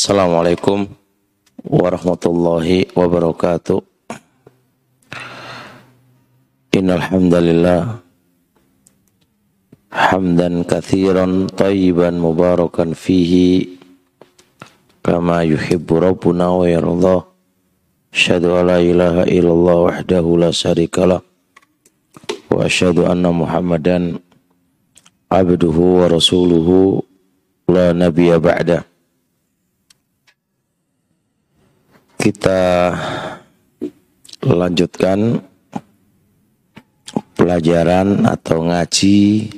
Assalamualaikum warahmatullahi wabarakatuh. Innal hamdalillah hamdan katsiran tayyiban mubarakan fihi kama yuhibbu rabbuna wa yarda. Ilaha illallah wahdahu la syarikalah wa asyhadu anna Muhammadan abduhu wa rasuluhu la nabiyya ba'da. Kita lanjutkan pelajaran atau ngaji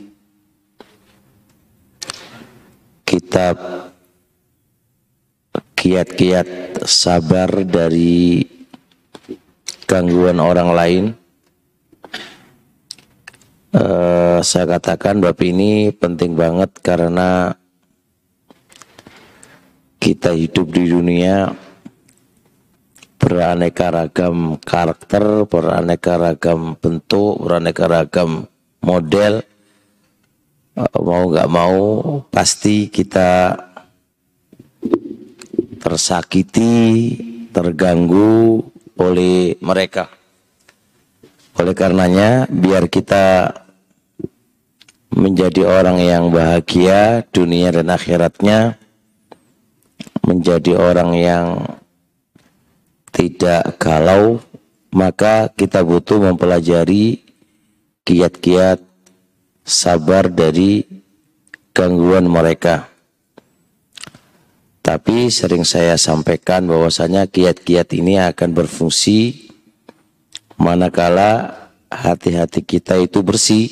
kitab kiat-kiat sabar dari gangguan orang lain. Uh, saya katakan bab ini penting banget karena kita hidup di dunia beraneka ragam karakter, beraneka ragam bentuk, beraneka ragam model. Eh, mau nggak mau pasti kita tersakiti, terganggu oleh mereka. Oleh karenanya, biar kita menjadi orang yang bahagia dunia dan akhiratnya, menjadi orang yang tidak galau, maka kita butuh mempelajari kiat-kiat sabar dari gangguan mereka. Tapi sering saya sampaikan bahwasanya kiat-kiat ini akan berfungsi manakala hati-hati kita itu bersih.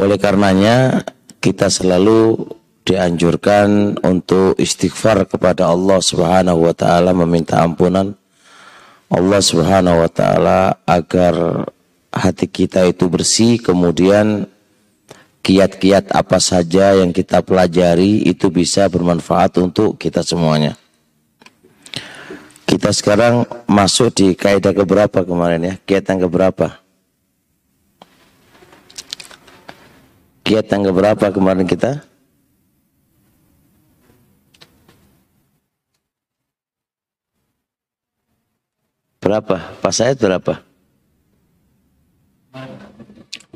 Oleh karenanya kita selalu dianjurkan untuk istighfar kepada Allah Subhanahu wa taala meminta ampunan Allah Subhanahu wa taala agar hati kita itu bersih kemudian kiat-kiat apa saja yang kita pelajari itu bisa bermanfaat untuk kita semuanya. Kita sekarang masuk di kaidah keberapa kemarin ya? Kiat yang keberapa? Kiat yang keberapa kemarin kita? Berapa? Pas saya berapa?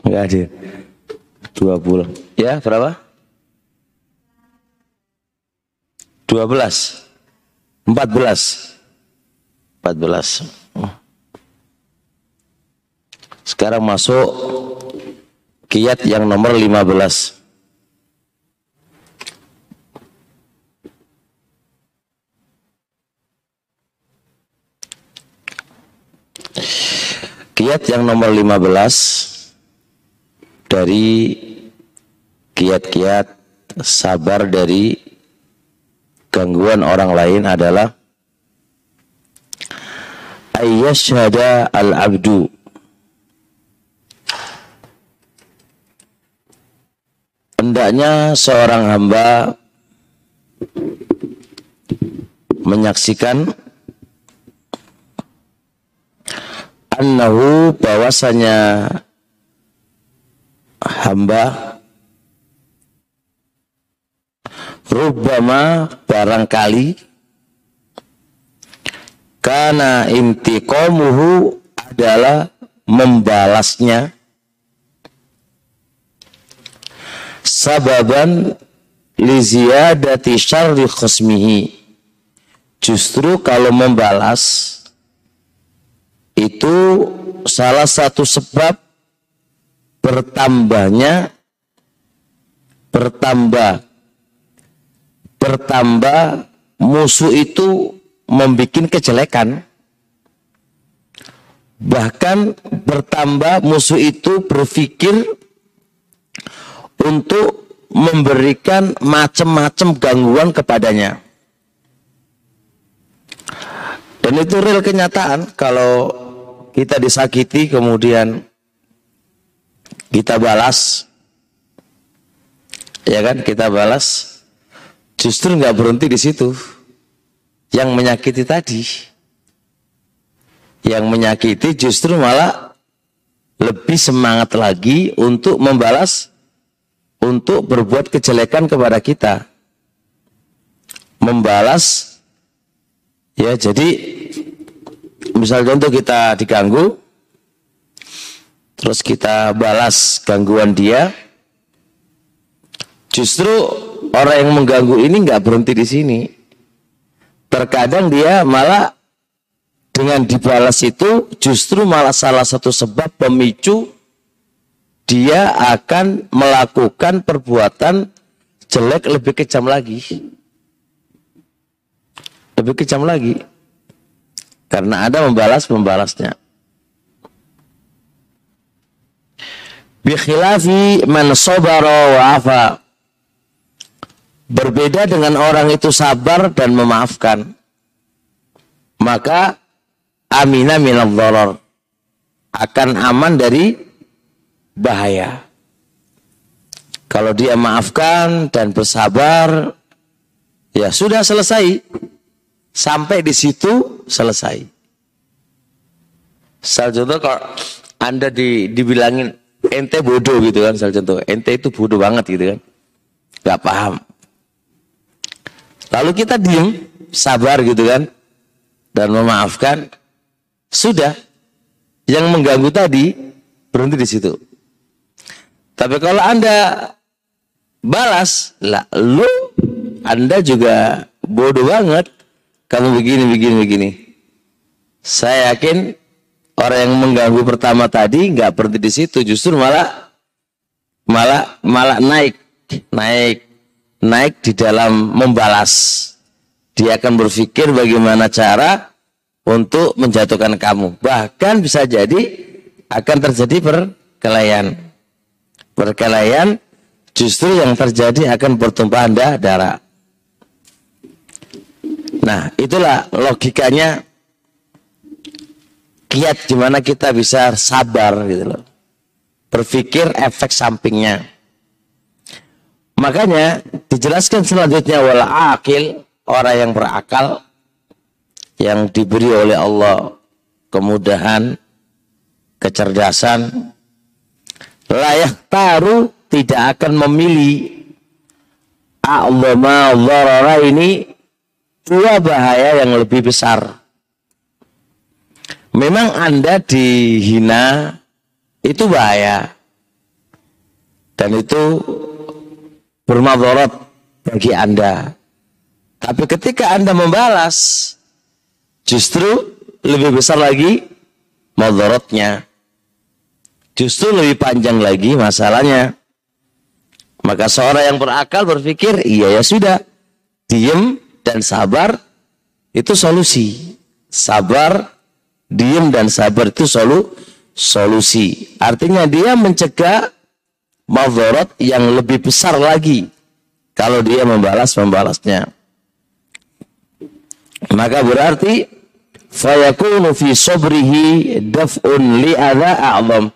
Enggak ada. 20. Ya, berapa? 12. 14. 14. Sekarang masuk kiat yang nomor 15. Kiat yang nomor 15 dari kiat-kiat sabar dari gangguan orang lain adalah ayyasyhada al-abdu. Hendaknya seorang hamba menyaksikan annahu bahwasanya hamba Rubama barangkali karena intiqamuhu adalah membalasnya sababan liziyadati syarri khusmihi justru kalau membalas itu salah satu sebab bertambahnya bertambah bertambah musuh itu membuat kejelekan. Bahkan bertambah musuh itu berpikir untuk memberikan macam-macam gangguan kepadanya. Dan itu real kenyataan kalau kita disakiti kemudian kita balas. Ya kan kita balas. Justru nggak berhenti di situ. Yang menyakiti tadi. Yang menyakiti justru malah lebih semangat lagi untuk membalas untuk berbuat kejelekan kepada kita. Membalas ya jadi misal contoh kita diganggu terus kita balas gangguan dia justru orang yang mengganggu ini nggak berhenti di sini terkadang dia malah dengan dibalas itu justru malah salah satu sebab pemicu dia akan melakukan perbuatan jelek lebih kejam lagi. Lebih kejam lagi. Karena ada membalas-membalasnya. Bikhilafi man sabara wa afa. Berbeda dengan orang itu sabar dan memaafkan. Maka amina minal dharar. Akan aman dari bahaya. Kalau dia maafkan dan bersabar, ya sudah selesai. Sampai di situ selesai. Sal contoh kalau Anda di, dibilangin ente bodoh gitu kan, sal contoh. Ente itu bodoh banget gitu kan. Gak paham. Lalu kita diem, sabar gitu kan. Dan memaafkan. Sudah. Yang mengganggu tadi berhenti di situ. Tapi kalau Anda balas, lah lu Anda juga bodoh banget. Kamu begini, begini, begini. Saya yakin orang yang mengganggu pertama tadi nggak berhenti di situ, justru malah malah malah naik, naik, naik di dalam membalas. Dia akan berpikir bagaimana cara untuk menjatuhkan kamu. Bahkan bisa jadi akan terjadi perkelahian perkelahian justru yang terjadi akan pertumpahan darah. Nah, itulah logikanya kiat gimana kita bisa sabar gitu loh. Berpikir efek sampingnya. Makanya dijelaskan selanjutnya wala akil orang yang berakal yang diberi oleh Allah kemudahan, kecerdasan, layak taruh tidak akan memilih a'zama dharara ini dua bahaya yang lebih besar. Memang Anda dihina itu bahaya. Dan itu bermadharat bagi Anda. Tapi ketika Anda membalas justru lebih besar lagi madaratnya. Justru lebih panjang lagi masalahnya. Maka seorang yang berakal berpikir, iya ya sudah, diem dan sabar itu solusi. Sabar, diem dan sabar itu solu, solusi. Artinya dia mencegah madarat yang lebih besar lagi kalau dia membalas-membalasnya. Maka berarti fayakunu fi sobrihi daf'un li adha a'zam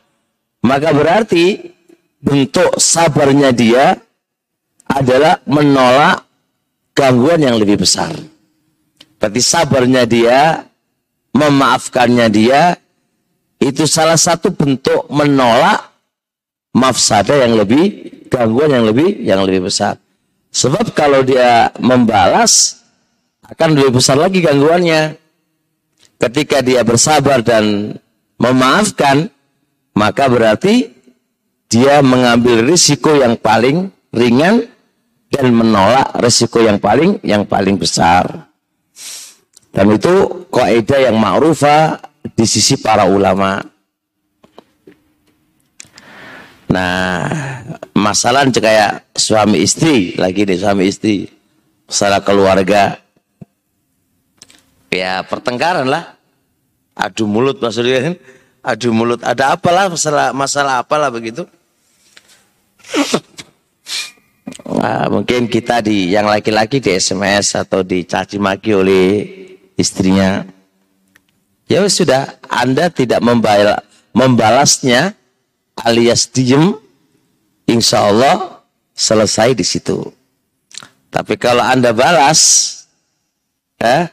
maka berarti bentuk sabarnya dia adalah menolak gangguan yang lebih besar. Berarti sabarnya dia, memaafkannya dia, itu salah satu bentuk menolak mafsada yang lebih, gangguan yang lebih, yang lebih besar. Sebab kalau dia membalas, akan lebih besar lagi gangguannya. Ketika dia bersabar dan memaafkan, maka berarti dia mengambil risiko yang paling ringan dan menolak risiko yang paling yang paling besar. Dan itu kaidah yang ma'rufa di sisi para ulama. Nah, masalah kayak suami istri, lagi nih suami istri, masalah keluarga. Ya pertengkaran lah. Adu mulut maksudnya kan adu mulut ada apalah masalah masalah apalah begitu nah, mungkin kita di yang laki-laki di SMS atau dicaci maki oleh istrinya. Ya sudah. Anda tidak membal membalasnya alias diem insya Allah selesai di situ. Tapi kalau anda balas ya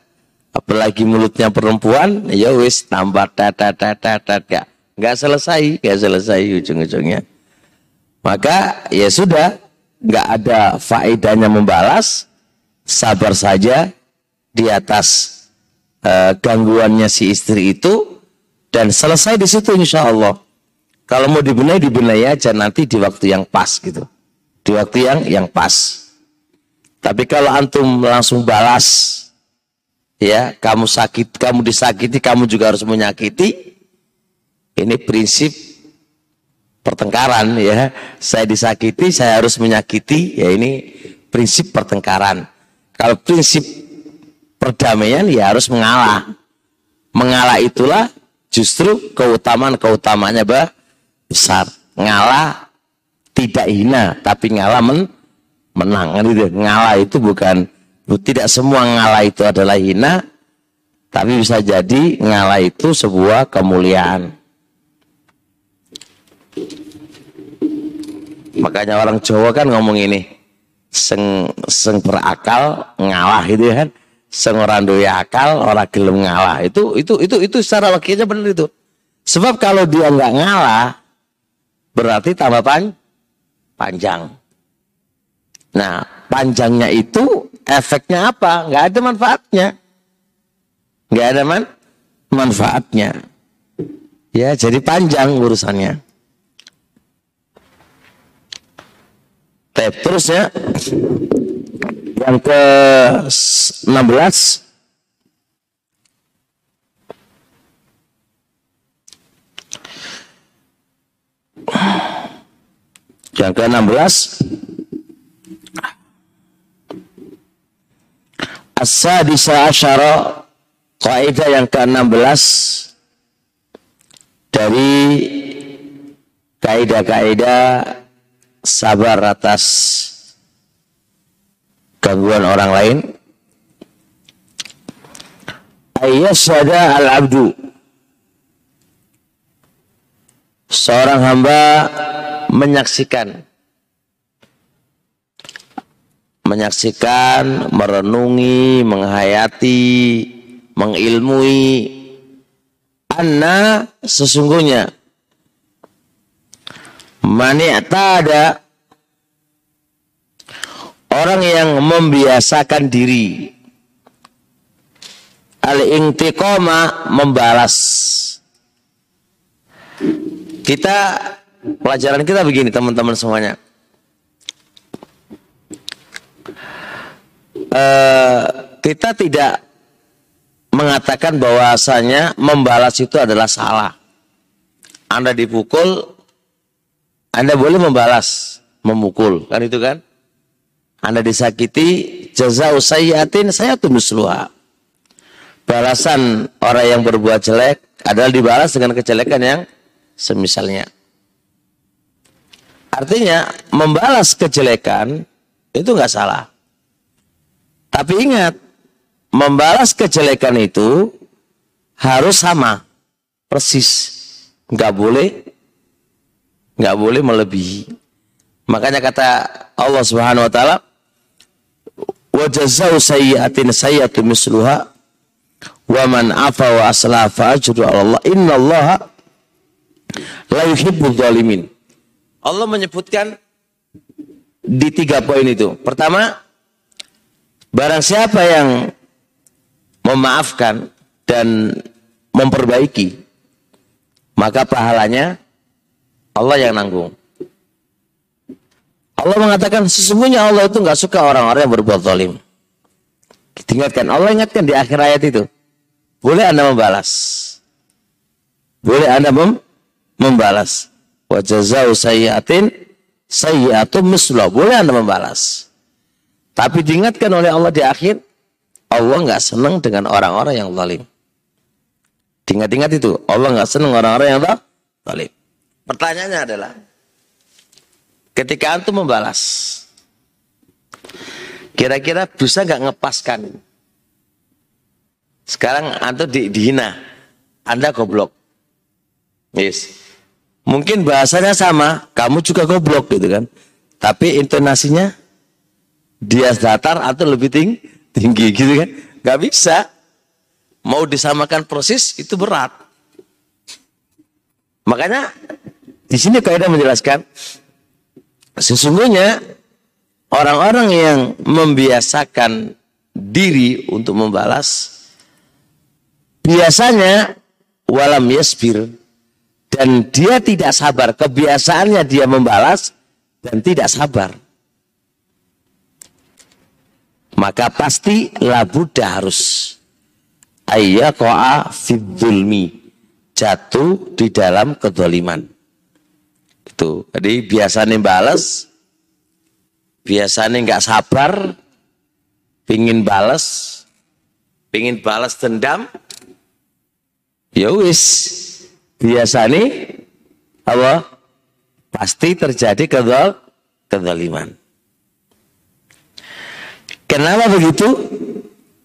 apalagi mulutnya perempuan ya wis tambah tata tata tata nggak selesai nggak selesai ujung-ujungnya. Maka ya sudah nggak ada faedahnya membalas sabar saja di atas uh, gangguannya si istri itu dan selesai di situ insya Allah. Kalau mau dibenahi dibenahi aja nanti di waktu yang pas gitu. Di waktu yang yang pas. Tapi kalau antum langsung balas ya, kamu sakit, kamu disakiti, kamu juga harus menyakiti. Ini prinsip pertengkaran ya. Saya disakiti, saya harus menyakiti, ya ini prinsip pertengkaran. Kalau prinsip perdamaian ya harus mengalah. Mengalah itulah justru keutamaan-keutamanya bah, besar. Ngalah tidak hina, tapi ngalah men, menang. Ngalah itu bukan tidak semua ngalah itu adalah hina, tapi bisa jadi ngalah itu sebuah kemuliaan. Makanya orang Jawa kan ngomong ini, seng seng berakal ngalah itu ya kan. Seng orang doya akal orang gelem ngalah. Itu itu itu itu secara wakilnya benar itu. Sebab kalau dia nggak ngalah berarti tambah pan panjang. Nah panjangnya itu efeknya apa? Nggak ada manfaatnya. Nggak ada man manfaatnya. Ya jadi panjang urusannya Terus ya yang ke 16 yang ke 16 As-sadisa asyara kaidah yang ke-16 dari kaidah-kaidah sabar atas gangguan orang lain. Ayyasyada al-abdu. Seorang hamba menyaksikan. Menyaksikan, merenungi, menghayati, mengilmui anna sesungguhnya mani'tada orang yang membiasakan diri. Al-intiqama membalas. Kita pelajaran kita begini teman-teman semuanya. Uh, kita tidak mengatakan bahwasanya membalas itu adalah salah. Anda dipukul anda boleh membalas, memukul, kan itu kan? Anda disakiti, jaza usayyatin saya misluha. Balasan orang yang berbuat jelek adalah dibalas dengan kejelekan yang semisalnya. Artinya membalas kejelekan itu nggak salah. Tapi ingat, membalas kejelekan itu harus sama, persis. Nggak boleh nggak boleh melebihi. Makanya kata Allah Subhanahu wa taala wa jazaa'u sayyi'atin sayyi'atu misluha wa man afa wa aslaha fa ajru Allah innallaha la yuhibbul zalimin. Allah menyebutkan di tiga poin itu. Pertama, barang siapa yang memaafkan dan memperbaiki, maka pahalanya Allah yang nanggung. Allah mengatakan sesungguhnya Allah itu nggak suka orang-orang yang berbuat zalim. Diingatkan Allah ingatkan di akhir ayat itu. Boleh Anda membalas. Boleh Anda mem membalas. Wa jazau sayyiatin sayyiatun mislah. Boleh Anda membalas. Tapi diingatkan oleh Allah di akhir Allah nggak senang dengan orang-orang yang zalim. Diingat-ingat itu, Allah nggak senang orang-orang yang zalim. Pertanyaannya adalah, ketika antum membalas, kira-kira bisa nggak ngepaskan? Sekarang antum di, dihina, anda goblok. Yes. Mungkin bahasanya sama, kamu juga goblok gitu kan. Tapi intonasinya dia datar atau lebih tinggi, tinggi gitu kan. Gak bisa. Mau disamakan proses itu berat. Makanya di sini kaidah menjelaskan sesungguhnya orang-orang yang membiasakan diri untuk membalas, biasanya walam yasbir dan dia tidak sabar. Kebiasaannya dia membalas dan tidak sabar. Maka pasti labuda harus ayyakoa fidzulmi jatuh di dalam kedoliman. Itu. Jadi biasanya balas, biasanya nggak sabar, pingin balas, pingin balas dendam, ya wis biasanya apa? Pasti terjadi kedol, kedoliman. Kenapa begitu?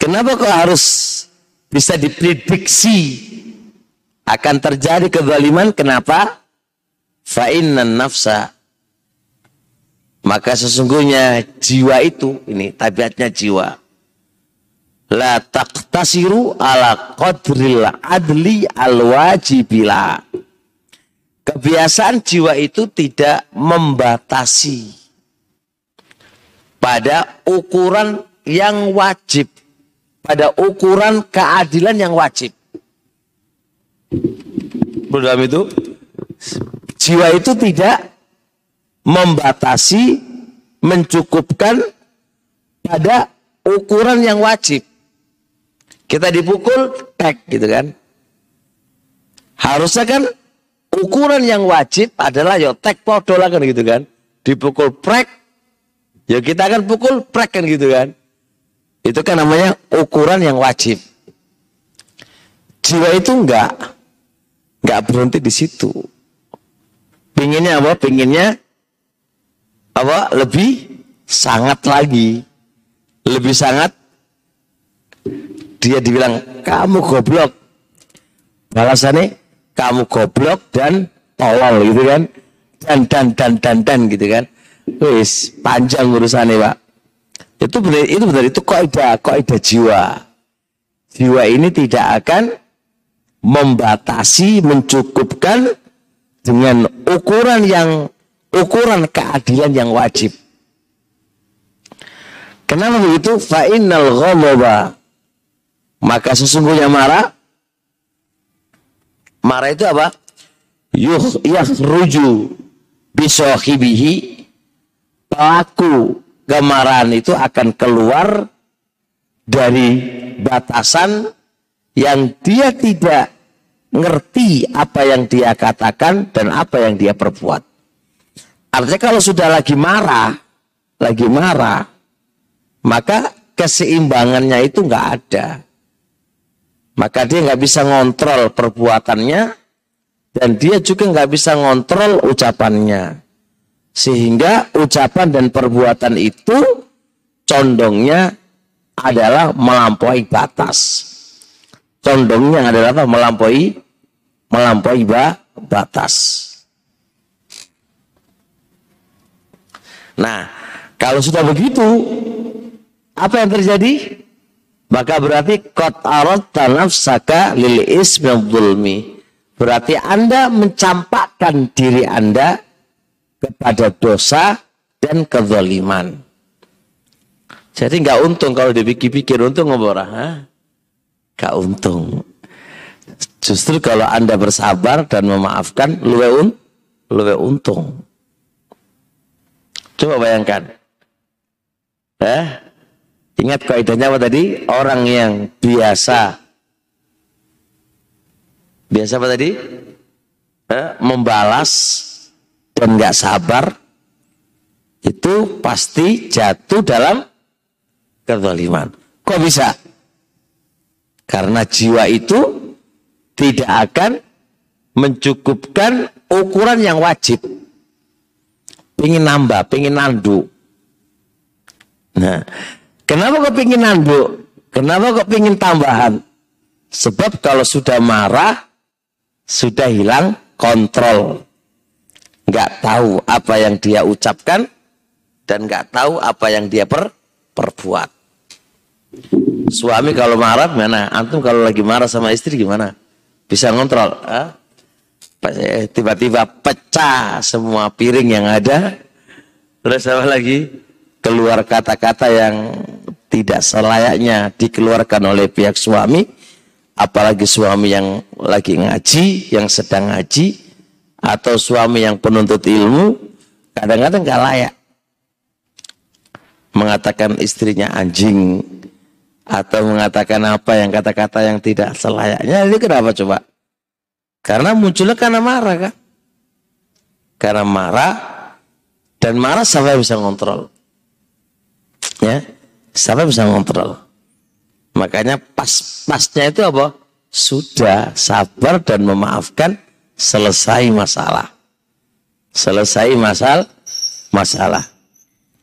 Kenapa kok harus bisa diprediksi akan terjadi kezaliman. Kenapa? Fa'innan nafsa. Maka sesungguhnya jiwa itu, ini tabiatnya jiwa. La taqtasiru ala qadril adli al wajibila. Kebiasaan jiwa itu tidak membatasi pada ukuran yang wajib. Pada ukuran keadilan yang wajib. Dalam itu jiwa itu tidak membatasi, mencukupkan pada ukuran yang wajib. Kita dipukul, tek gitu kan. Harusnya kan ukuran yang wajib adalah ya tek podo kan gitu kan. Dipukul prek, ya kita akan pukul prek kan gitu kan. Itu kan namanya ukuran yang wajib. Jiwa itu enggak nggak berhenti di situ. Pinginnya apa? Pinginnya apa? Lebih sangat lagi. Lebih sangat dia dibilang kamu goblok. Balasannya kamu goblok dan tolol gitu kan. Dan dan dan dan dan gitu kan. Wis panjang urusannya pak. Itu benar itu benar itu kaidah kaidah jiwa. Jiwa ini tidak akan membatasi, mencukupkan dengan ukuran yang ukuran keadilan yang wajib. Kenapa begitu? Fa'innal ghadaba. Maka sesungguhnya marah marah itu apa? Yuh yakhruju bisohibihi pelaku kemarahan itu akan keluar dari batasan yang dia tidak ngerti apa yang dia katakan dan apa yang dia perbuat. Artinya kalau sudah lagi marah, lagi marah, maka keseimbangannya itu nggak ada. Maka dia nggak bisa ngontrol perbuatannya dan dia juga nggak bisa ngontrol ucapannya. Sehingga ucapan dan perbuatan itu condongnya adalah melampaui batas. Condongnya adalah? Melampaui melampaui batas. Nah, kalau sudah begitu, apa yang terjadi? Maka berarti kot arot nafsaka lil ismi Berarti Anda mencampakkan diri Anda kepada dosa dan kezaliman. Jadi nggak untung kalau dipikir-pikir untung ngobrol, Gak untung. Justru kalau Anda bersabar dan memaafkan, luwe un, luwe untung. Coba bayangkan. Eh, ingat kaidahnya apa tadi? Orang yang biasa biasa apa tadi? Eh, membalas dan nggak sabar itu pasti jatuh dalam kezaliman. Kok bisa? Karena jiwa itu tidak akan mencukupkan ukuran yang wajib. Pingin nambah, pingin nandu. Nah, kenapa kok pingin nandu? Kenapa kok pingin tambahan? Sebab kalau sudah marah, sudah hilang kontrol. Nggak tahu apa yang dia ucapkan, dan nggak tahu apa yang dia per, perbuat. Suami kalau marah mana? Antum kalau lagi marah sama istri gimana? Bisa ngontrol. Tiba-tiba pecah semua piring yang ada. Terus apa lagi? Keluar kata-kata yang tidak selayaknya dikeluarkan oleh pihak suami, apalagi suami yang lagi ngaji, yang sedang ngaji, atau suami yang penuntut ilmu, kadang-kadang nggak layak mengatakan istrinya anjing atau mengatakan apa yang kata-kata yang tidak selayaknya ini kenapa coba? Karena munculnya karena marah kan? Karena marah dan marah siapa yang bisa ngontrol? Ya, siapa yang bisa ngontrol? Makanya pas-pasnya itu apa? Sudah sabar dan memaafkan selesai masalah. Selesai masal masalah.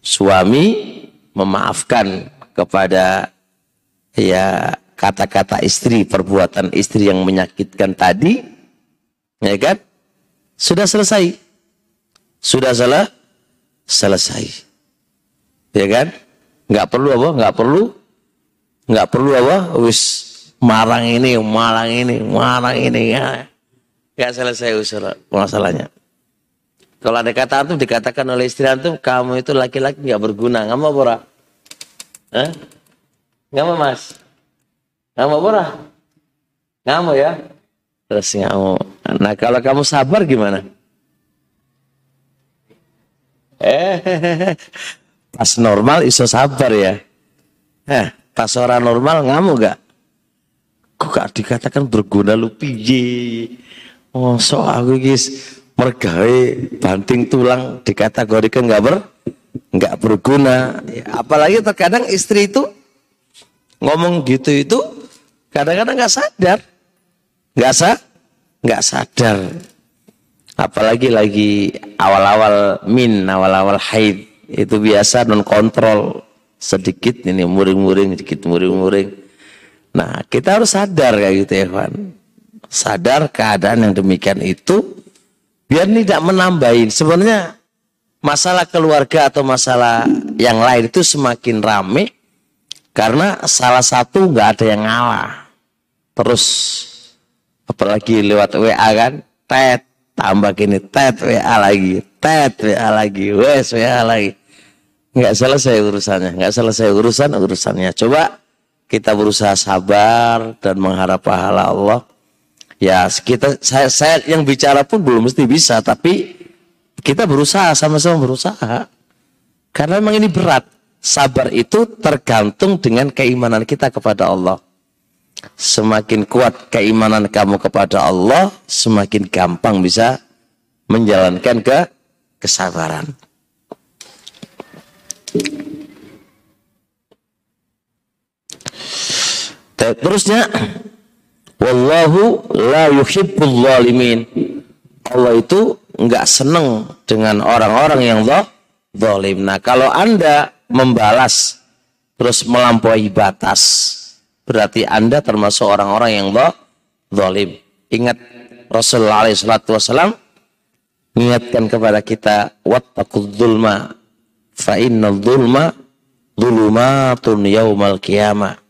Suami memaafkan kepada ya kata-kata istri, perbuatan istri yang menyakitkan tadi, ya kan? Sudah selesai. Sudah salah selesai. Ya kan? Nggak perlu apa? Nggak perlu nggak perlu apa? Wis marang ini, marang ini, marang ini ya. Nggak selesai usul masalahnya. Kalau ada kata antum dikatakan oleh istri antum, kamu itu laki-laki nggak berguna. Nggak mau pura? Hah? Nggak mau mas? Nggak mau pura? Nggak ya? Terus nggak. Nah kalau kamu sabar gimana? Eh, pas normal iso sabar ya. Eh, pas orang normal ngamuk gak? Kok gak dikatakan berguna lu piye? Oh, so aku guys mergawe banting tulang dikategorikan nggak ber nggak berguna. Ya, apalagi terkadang istri itu ngomong gitu itu kadang-kadang nggak sadar, nggak sa nggak sadar. Apalagi lagi awal-awal min, awal-awal haid itu biasa non kontrol sedikit ini muring-muring, sedikit muring-muring. Nah kita harus sadar kayak gitu ya. Sadar keadaan yang demikian itu biar tidak menambahin. Sebenarnya masalah keluarga atau masalah yang lain itu semakin rame karena salah satu nggak ada yang ngalah. Terus apalagi lewat WA kan, tet tambah gini, tet WA lagi, tet WA lagi, wes WA lagi. Nggak selesai urusannya, nggak selesai urusan urusannya. Coba kita berusaha sabar dan mengharap pahala Allah Ya kita saya, saya yang bicara pun belum mesti bisa, tapi kita berusaha sama-sama berusaha. Karena memang ini berat. Sabar itu tergantung dengan keimanan kita kepada Allah. Semakin kuat keimanan kamu kepada Allah, semakin gampang bisa menjalankan ke kesabaran. Terusnya Wallahu la yuhibbul zalimin. Allah itu enggak senang dengan orang-orang yang zalim. Nah, kalau Anda membalas terus melampaui batas, berarti Anda termasuk orang-orang yang zalim. Ingat Rasulullah SAW mengingatkan kepada kita wattaqul dzulma fa innal dzulma dzulumatun yaumal qiyamah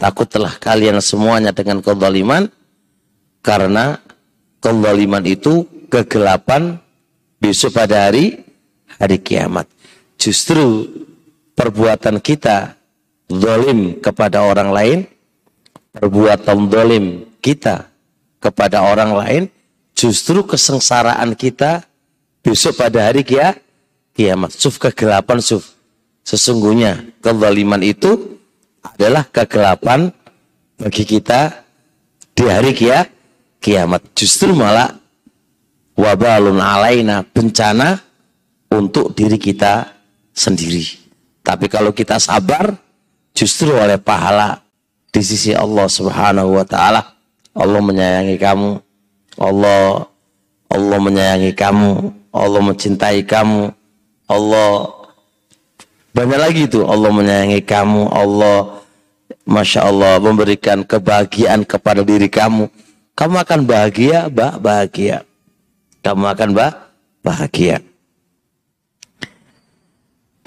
Takutlah kalian semuanya dengan kezaliman karena kezaliman itu kegelapan besok pada hari hari kiamat. Justru perbuatan kita zalim kepada orang lain, perbuatan zalim kita kepada orang lain, justru kesengsaraan kita besok pada hari kia, kiamat. Suf kegelapan suf. Sesungguhnya kezaliman itu adalah kegelapan bagi kita di hari kia, kiamat. Justru malah wabalun alaina bencana untuk diri kita sendiri. Tapi kalau kita sabar, justru oleh pahala di sisi Allah Subhanahu wa taala, Allah menyayangi kamu. Allah Allah menyayangi kamu, Allah mencintai kamu. Allah banyak lagi itu Allah menyayangi kamu, Allah Masya Allah memberikan kebahagiaan kepada diri kamu. Kamu akan bahagia, bah, bahagia. Kamu akan bah, bahagia.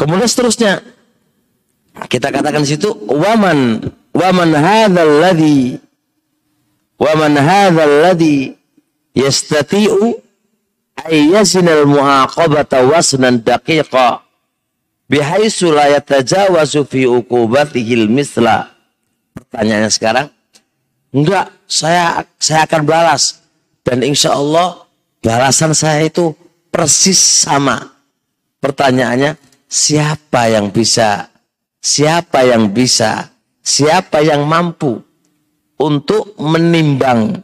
Kemudian seterusnya kita katakan situ waman waman hadzal ladzi waman hadzal ladzi yastati'u ay yasinal muaqabata wasnan daqiqa Bihaitsu la yatajawazu fi uqubatihil misla. Pertanyaannya sekarang, enggak, saya saya akan balas dan insya Allah balasan saya itu persis sama. Pertanyaannya, siapa yang bisa? Siapa yang bisa? Siapa yang mampu untuk menimbang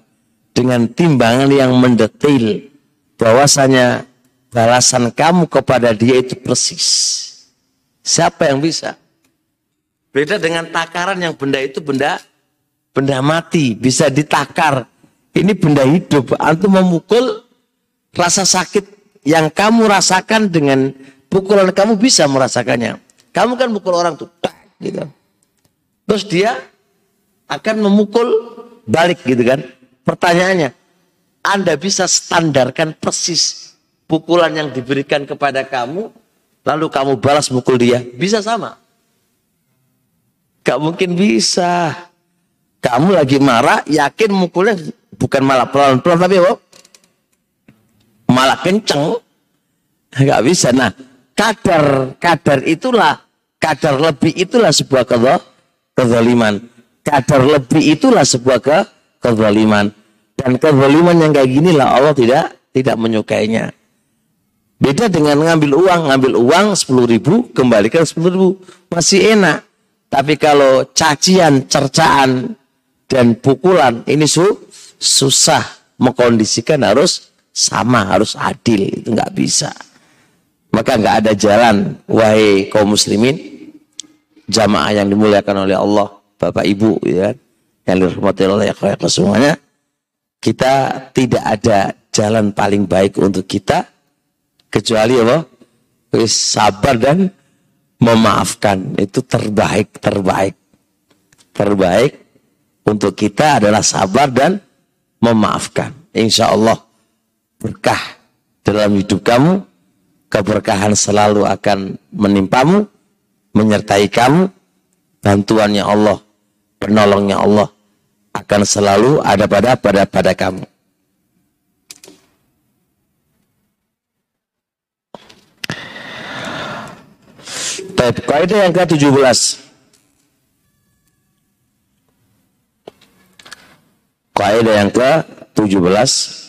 dengan timbangan yang mendetail bahwasanya balasan kamu kepada dia itu persis. Siapa yang bisa? Beda dengan takaran yang benda itu benda benda mati, bisa ditakar. Ini benda hidup. Antum memukul rasa sakit yang kamu rasakan dengan pukulan kamu bisa merasakannya. Kamu kan pukul orang tuh, gitu. Terus dia akan memukul balik gitu kan. Pertanyaannya, Anda bisa standarkan persis pukulan yang diberikan kepada kamu, lalu kamu balas mukul dia. Bisa sama? Gak mungkin bisa. Kamu lagi marah, yakin mukulnya bukan malah pelan-pelan, tapi apa? Malah kenceng. Gak bisa. Nah, kadar kadar itulah, kadar lebih itulah sebuah kezaliman kadar lebih itulah sebuah ke kezaliman. Dan kezaliman yang kayak gini lah Allah tidak tidak menyukainya. Beda dengan ngambil uang, ngambil uang 10 ribu, kembalikan 10 ribu. Masih enak. Tapi kalau cacian, cercaan, dan pukulan, ini su susah mengkondisikan harus sama, harus adil. Itu nggak bisa. Maka nggak ada jalan, wahai kaum muslimin, jamaah yang dimuliakan oleh Allah Bapak Ibu ya yang dirahmati oleh semuanya. Kita tidak ada jalan paling baik untuk kita kecuali apa? sabar dan memaafkan. Itu terbaik terbaik. Terbaik untuk kita adalah sabar dan memaafkan. Insya Allah berkah dalam hidup kamu keberkahan selalu akan menimpamu menyertai kamu bantuannya Allah penolongnya Allah akan selalu ada pada pada pada kamu. Baik, kaidah yang ke-17. Kaidah yang ke-17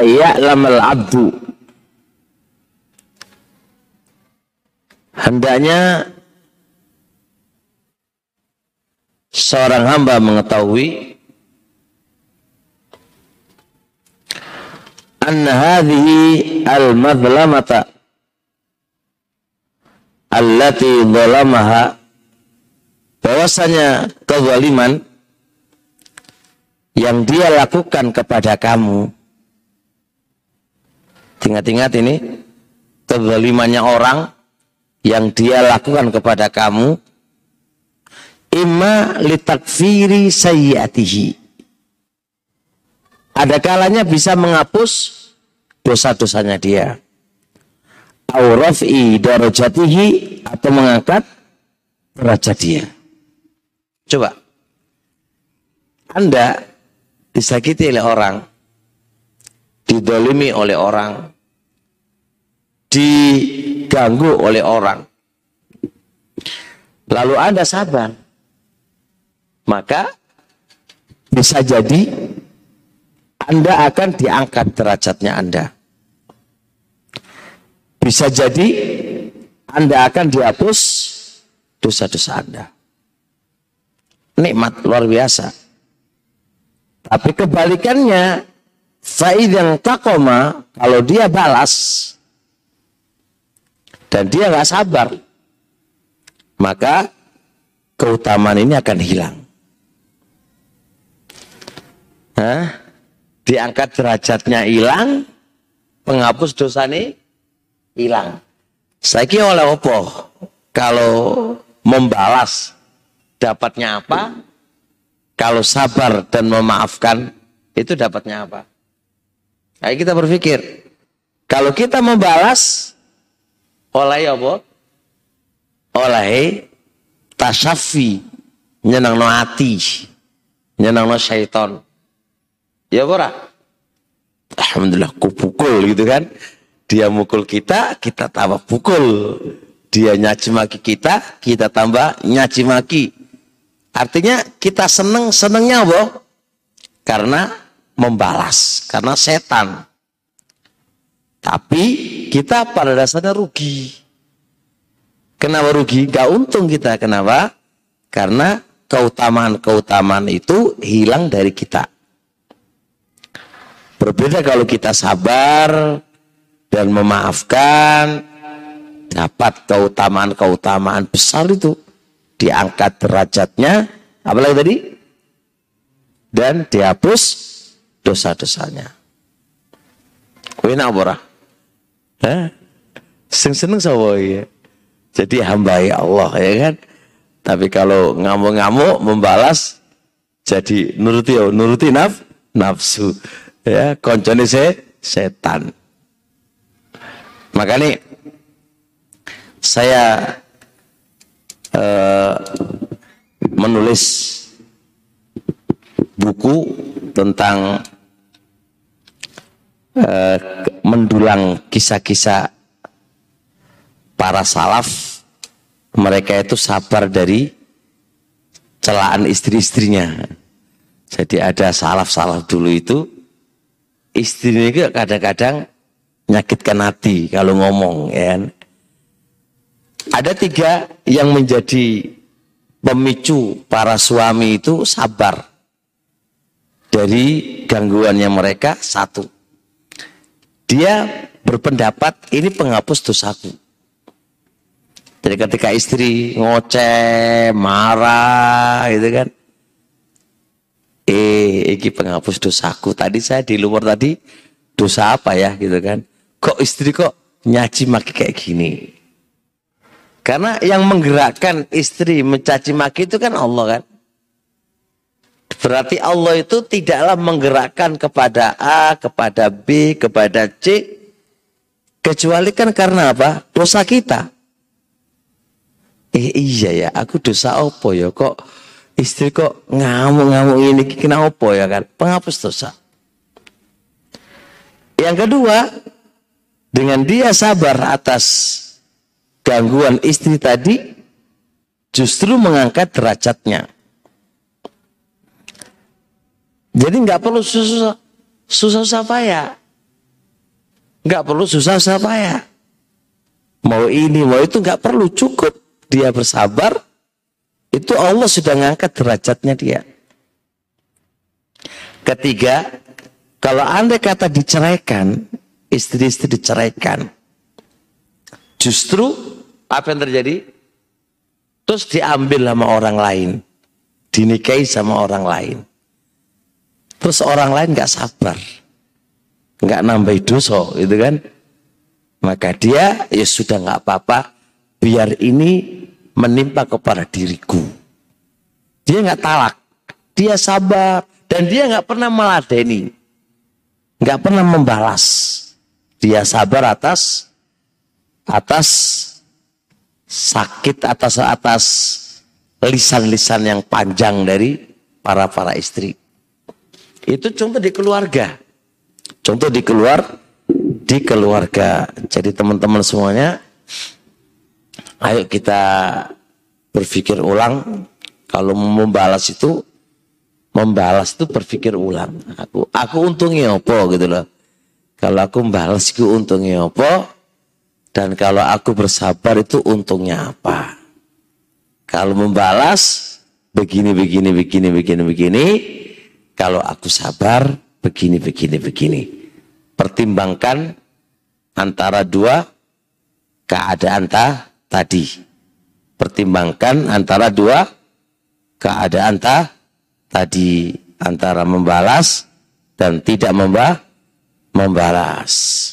ayya'lamal abdu. Hendaknya seorang hamba mengetahui anna hadhihi al-madlamata allati dhalamaha bahwasanya kezaliman yang dia lakukan kepada kamu Ingat-ingat ini kezalimannya orang yang dia lakukan kepada kamu imma litakfiri sayyatihi. Ada kalanya bisa menghapus dosa-dosanya dia. Au raf'i darajatihi atau mengangkat derajat dia. Coba. Anda disakiti oleh orang didolimi oleh orang diganggu oleh orang. Lalu Anda sabar. Maka bisa jadi Anda akan diangkat derajatnya Anda. Bisa jadi Anda akan dihapus dosa-dosa Anda. Nikmat luar biasa. Tapi kebalikannya, yang takoma, kalau dia balas, dan dia nggak sabar, maka keutamaan ini akan hilang. Hah? Diangkat derajatnya hilang, penghapus dosa ini hilang. Saya kira oleh opo kalau membalas dapatnya apa? Kalau sabar dan memaafkan itu dapatnya apa? Ayo kita berpikir. Kalau kita membalas oleh apa? Oleh tasyafi nyenangno ati, nyenangno syaiton. Ya ora? Alhamdulillah ku pukul gitu kan. Dia mukul kita, kita tambah pukul. Dia nyaci maki kita, kita tambah nyaci maki. Artinya kita seneng senengnya apa? Karena membalas, karena setan. Tapi kita pada dasarnya rugi. Kenapa rugi? Gak untung kita. Kenapa? Karena keutamaan-keutamaan itu hilang dari kita. Berbeda kalau kita sabar dan memaafkan, dapat keutamaan-keutamaan besar itu. Diangkat derajatnya, apalagi tadi? Dan dihapus dosa-dosanya. Wina apa Hah? Sing seneng sapa ya? Jadi hamba ya Allah ya kan. Tapi kalau ngamuk-ngamuk membalas jadi nuruti ya, nuruti naf, nafsu. Ya, koncone se setan. Makanya saya uh, menulis buku tentang uh, mendulang kisah-kisah para salaf mereka itu sabar dari celaan istri-istrinya. Jadi ada salaf-salaf dulu itu istrinya itu kadang-kadang nyakitkan hati kalau ngomong ya. Kan? Ada tiga yang menjadi pemicu para suami itu sabar dari gangguannya mereka satu. Dia berpendapat ini penghapus dosaku. Jadi ketika istri ngoceh, marah gitu kan. Eh, ini penghapus dosaku. Tadi saya di luar tadi dosa apa ya gitu kan. Kok istri kok nyaci maki kayak gini. Karena yang menggerakkan istri mencaci maki itu kan Allah kan. Berarti Allah itu tidaklah menggerakkan kepada A, kepada B, kepada C. Kecuali kan karena apa? Dosa kita. Eh iya ya aku dosa apa ya? Kok istri kok ngamuk-ngamuk ini? Kena apa ya kan? Penghapus dosa. Yang kedua dengan dia sabar atas gangguan istri tadi justru mengangkat derajatnya jadi nggak perlu susah susah payah nggak perlu susah susah payah mau ini mau itu nggak perlu cukup dia bersabar, itu Allah sudah ngangkat derajatnya dia. Ketiga, kalau anda kata diceraikan, istri-istri diceraikan, justru apa yang terjadi? Terus diambil sama orang lain, dinikahi sama orang lain. Terus orang lain nggak sabar, nggak nambah dosa, gitu kan? Maka dia ya sudah nggak apa-apa, biar ini menimpa kepada diriku. Dia nggak talak, dia sabar dan dia nggak pernah meladeni, nggak pernah membalas. Dia sabar atas atas sakit atas atas lisan-lisan yang panjang dari para para istri. Itu contoh di keluarga. Contoh di keluar di keluarga. Jadi teman-teman semuanya Ayo kita berpikir ulang. Kalau membalas itu, membalas itu berpikir ulang. Aku, aku untungnya apa gitu loh. Kalau aku membalas itu untungnya apa. Dan kalau aku bersabar itu untungnya apa. Kalau membalas, begini, begini, begini, begini, begini. Kalau aku sabar, begini, begini, begini. Pertimbangkan antara dua keadaan ta tadi. Pertimbangkan antara dua keadaan ta, tadi antara membalas dan tidak membalas.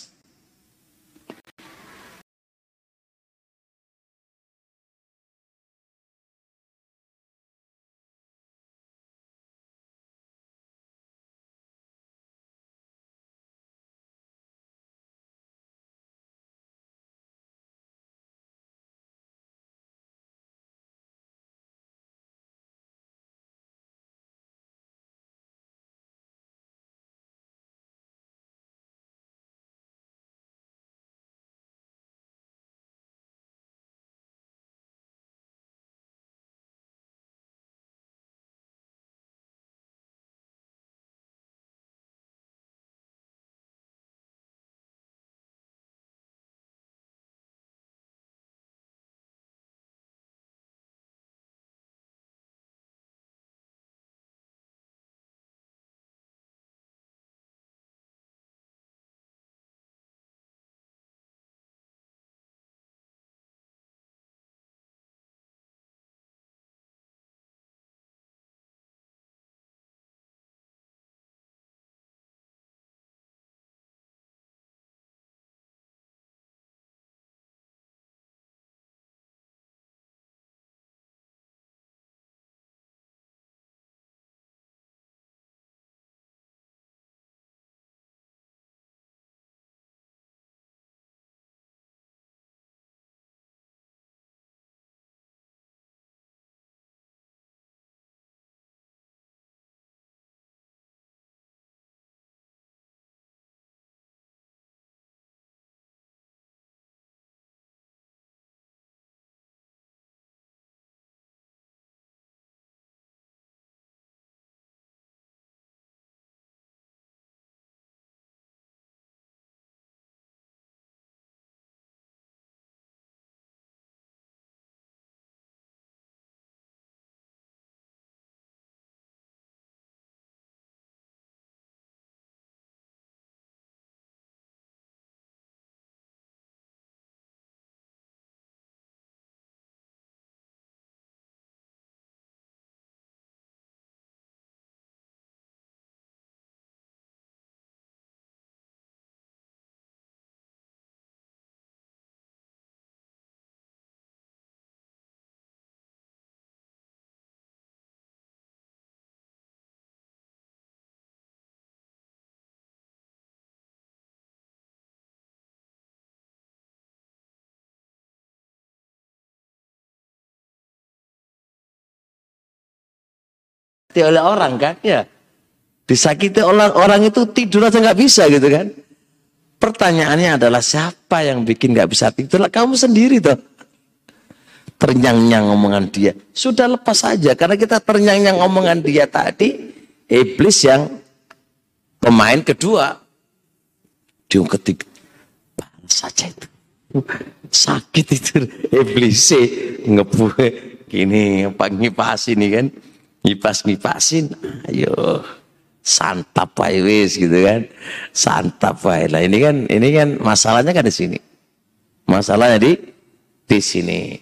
Disakiti oleh orang kan? Ya. Disakiti oleh orang itu tidur aja nggak bisa gitu kan? Pertanyaannya adalah siapa yang bikin nggak bisa tidur? Kamu sendiri tuh ternyang-nyang omongan dia. Sudah lepas saja karena kita ternyang-nyang omongan dia tadi iblis yang pemain kedua. Dia ketik saja itu. Sakit itu iblis ngebu gini apa ngipas ini kan ngipas ngipasin ayo santap wae wis gitu kan. Santap wae. Lah ini kan ini kan masalahnya kan di sini. Masalahnya di di sini.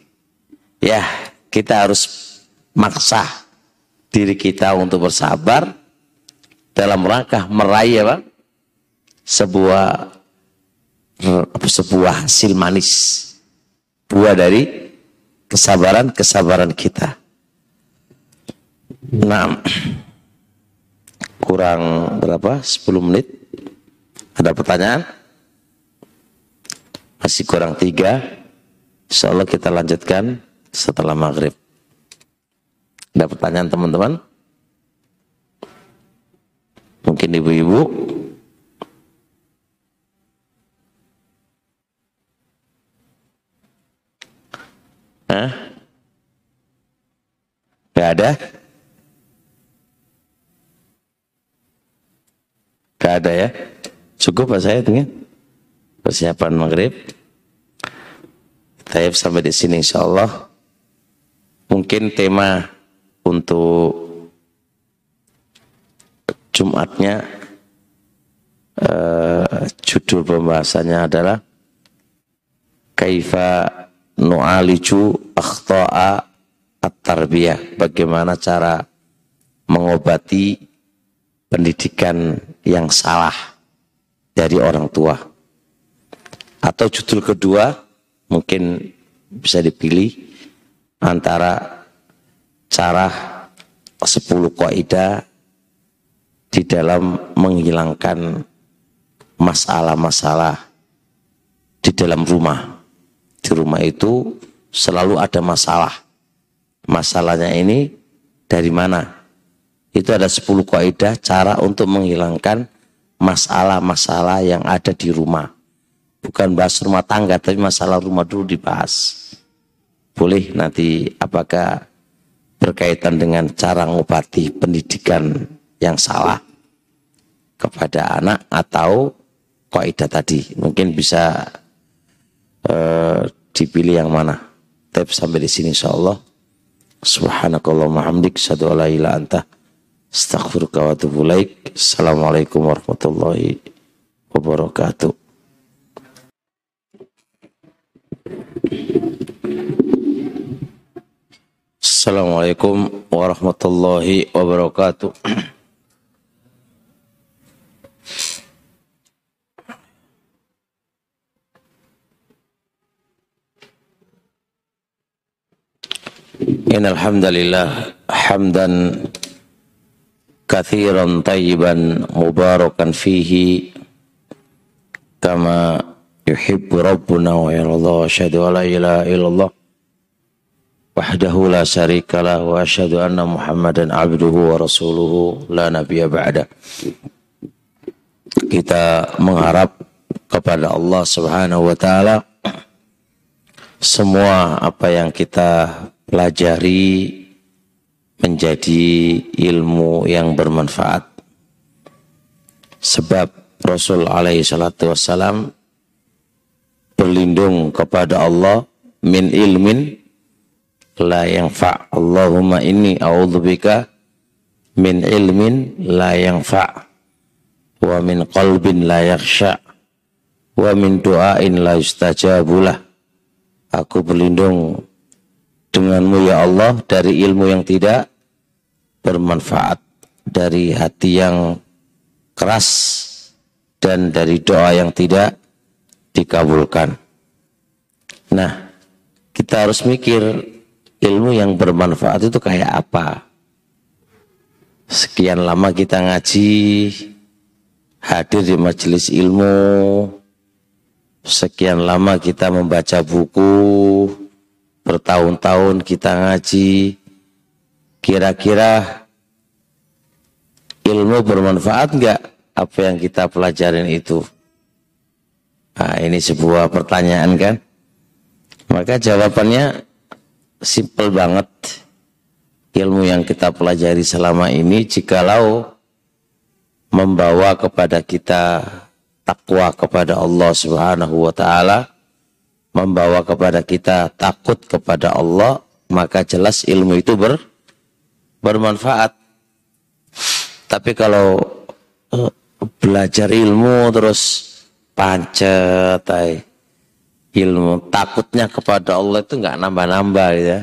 Ya kita harus maksa diri kita untuk bersabar dalam rangka meraih apa? Sebuah sebuah hasil manis. Buah dari kesabaran kesabaran kita. Nah, kurang berapa? 10 menit. Ada pertanyaan? Masih kurang tiga. Insya Allah kita lanjutkan setelah maghrib. Ada pertanyaan teman-teman? Mungkin ibu-ibu Hah? Gak ada? Gak ada ya? Cukup Pak saya dengan persiapan maghrib. Taib sampai di sini insya Allah. Mungkin tema untuk Jumatnya uh, judul pembahasannya adalah Kaifa nu'aliju akhta'a at-tarbiyah. Bagaimana cara mengobati pendidikan yang salah dari orang tua. Atau judul kedua mungkin bisa dipilih antara cara 10 kaidah di dalam menghilangkan masalah-masalah di dalam rumah di rumah itu selalu ada masalah. Masalahnya ini dari mana? Itu ada 10 kaidah cara untuk menghilangkan masalah-masalah yang ada di rumah. Bukan bahas rumah tangga, tapi masalah rumah dulu dibahas. Boleh nanti apakah berkaitan dengan cara ngobati pendidikan yang salah kepada anak atau kaidah tadi. Mungkin bisa uh, dipilih yang mana. Tapi sampai di sini insyaallah. Subhanakallahumma hamdik syadu ala ila anta Astaghfirullah wa atubu ilaik. Assalamualaikum warahmatullahi wabarakatuh. Assalamualaikum warahmatullahi wabarakatuh. Innal hamdalillah hamdan kathiran tayyiban mubarakan fihi kama yuhibbu rabbuna wa yarallahu asyhadu an la ilaha illallah wahdahu la syarika lah wa asyhadu anna muhammadan abduhu wa rasuluhu la nabiyya ba'da kita mengharap kepada Allah Subhanahu wa taala semua apa yang kita pelajari menjadi ilmu yang bermanfaat. Sebab Rasul alaihi salatu wassalam berlindung kepada Allah min ilmin la yanfa. Allahumma inni a'udzubika min ilmin la yanfa wa min qalbin la yakhsha wa min du'ain la yustajabulah. Aku berlindung denganmu ya Allah dari ilmu yang tidak bermanfaat, dari hati yang keras, dan dari doa yang tidak dikabulkan. Nah, kita harus mikir ilmu yang bermanfaat itu kayak apa. Sekian lama kita ngaji, hadir di majelis ilmu, sekian lama kita membaca buku, bertahun-tahun kita ngaji, kira-kira ilmu bermanfaat nggak apa yang kita pelajarin itu? Nah, ini sebuah pertanyaan kan? Maka jawabannya simple banget. Ilmu yang kita pelajari selama ini jikalau membawa kepada kita takwa kepada Allah Subhanahu wa taala, membawa kepada kita takut kepada Allah, maka jelas ilmu itu ber, bermanfaat. Tapi kalau uh, belajar ilmu terus pancet, ay, ilmu takutnya kepada Allah itu nggak nambah-nambah ya.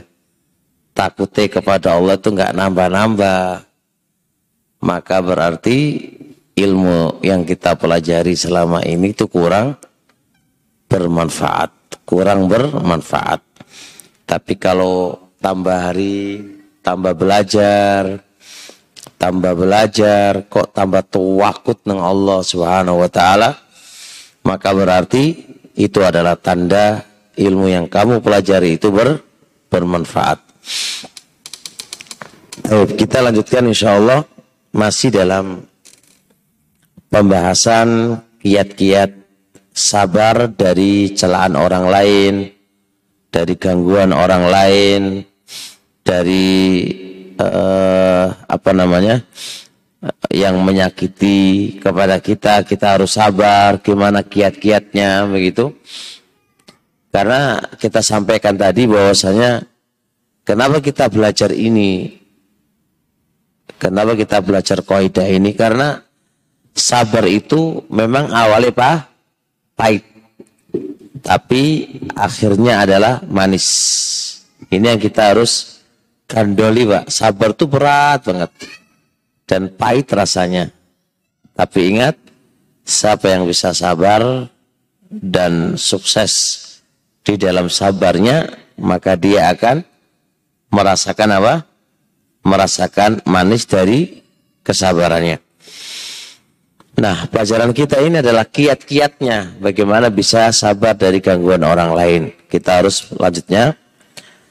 Takutnya kepada Allah itu nggak nambah-nambah. Maka berarti ilmu yang kita pelajari selama ini itu kurang bermanfaat, kurang bermanfaat. Tapi kalau tambah hari, tambah belajar, tambah belajar, kok tambah tawakut dengan Allah Subhanahu wa taala, maka berarti itu adalah tanda ilmu yang kamu pelajari itu ber, bermanfaat. Baik, kita lanjutkan insya Allah masih dalam pembahasan kiat-kiat sabar dari celaan orang lain, dari gangguan orang lain, dari uh, apa namanya yang menyakiti kepada kita kita harus sabar gimana kiat-kiatnya begitu. Karena kita sampaikan tadi bahwasanya kenapa kita belajar ini? Kenapa kita belajar kaidah ini? Karena sabar itu memang awalnya pak pahit. Tapi akhirnya adalah manis. Ini yang kita harus Kandoli pak, sabar tuh berat banget dan pahit rasanya. Tapi ingat, siapa yang bisa sabar dan sukses di dalam sabarnya, maka dia akan merasakan apa? Merasakan manis dari kesabarannya. Nah, pelajaran kita ini adalah kiat-kiatnya. Bagaimana bisa sabar dari gangguan orang lain. Kita harus lanjutnya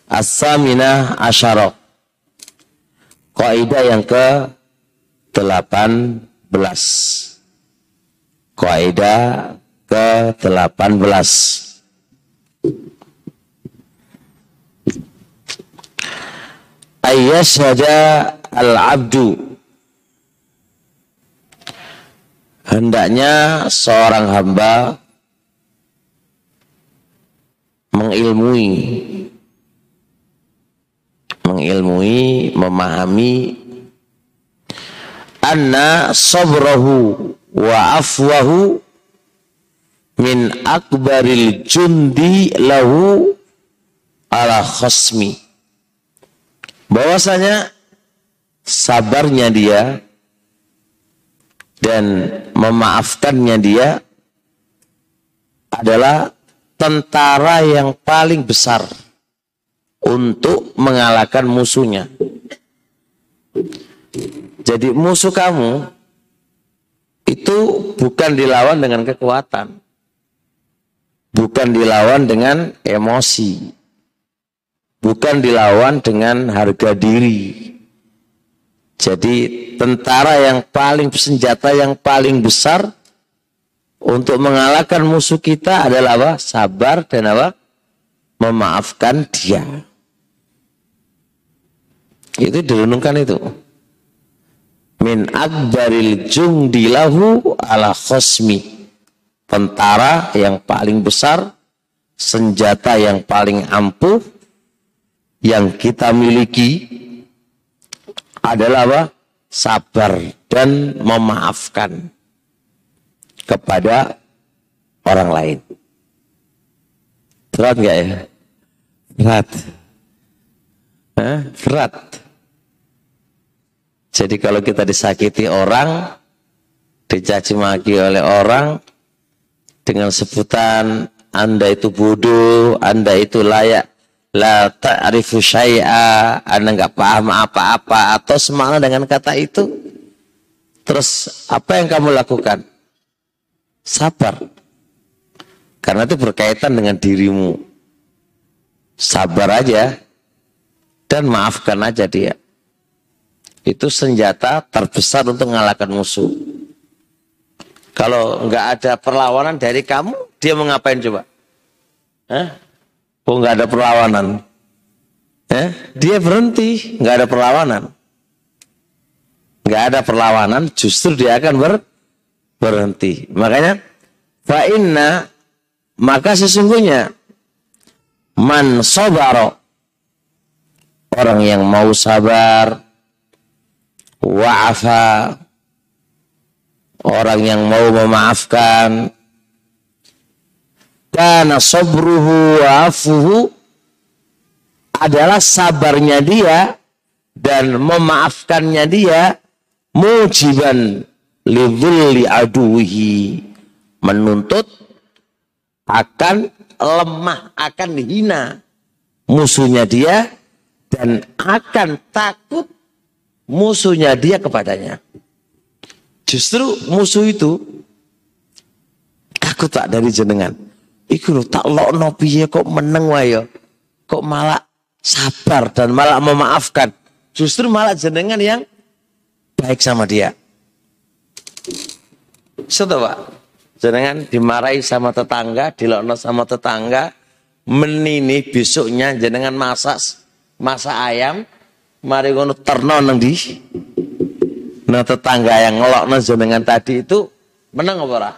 As-saminah asyara. Kaidah yang ke 18. Kaidah ke 18. saja al-abdu hendaknya seorang hamba mengilmui mengilmui, memahami anna sabrahu wa afwahu min akbaril jundi lahu ala khasmi. Bahwasanya sabarnya dia dan memaafkannya dia adalah tentara yang paling besar untuk mengalahkan musuhnya. Jadi musuh kamu itu bukan dilawan dengan kekuatan. Bukan dilawan dengan emosi. Bukan dilawan dengan harga diri. Jadi tentara yang paling senjata yang paling besar untuk mengalahkan musuh kita adalah apa? Sabar dan apa? Memaafkan dia. Itu direnungkan itu. Min akbaril jungdilahu ala khosmi. Tentara yang paling besar, senjata yang paling ampuh, yang kita miliki adalah apa? Sabar dan memaafkan kepada orang lain. Berat nggak ya? Berat. Hah? Berat. Jadi kalau kita disakiti orang, dicaci maki oleh orang dengan sebutan Anda itu bodoh, Anda itu layak la ta'rifu syai'a, Anda nggak paham apa-apa atau semangat dengan kata itu. Terus apa yang kamu lakukan? Sabar. Karena itu berkaitan dengan dirimu. Sabar aja dan maafkan aja dia. Itu senjata terbesar untuk mengalahkan musuh. Kalau nggak ada perlawanan dari kamu, dia mau ngapain coba? Hah? Oh nggak ada perlawanan. Eh? Dia berhenti, nggak ada perlawanan. Nggak ada perlawanan, justru dia akan ber, berhenti. Makanya, fa'inna, maka sesungguhnya, man sobaro, orang yang mau sabar, wa'afa. Orang yang mau memaafkan. Karena sobruhu wa'afuhu adalah sabarnya dia dan memaafkannya dia mujiban lidhulli aduhi. Menuntut akan lemah akan hina musuhnya dia dan akan takut musuhnya dia kepadanya. Justru musuh itu aku tak dari jenengan. Iku lho tak lokno piye kok meneng wae Kok malah sabar dan malah memaafkan. Justru malah jenengan yang baik sama dia. Sudah Pak. Jenengan dimarahi sama tetangga, dilokno sama tetangga, menini besoknya jenengan masak masak ayam, mari ngono terno nang di nah tetangga yang ngelokno jenengan tadi itu menang apa ora?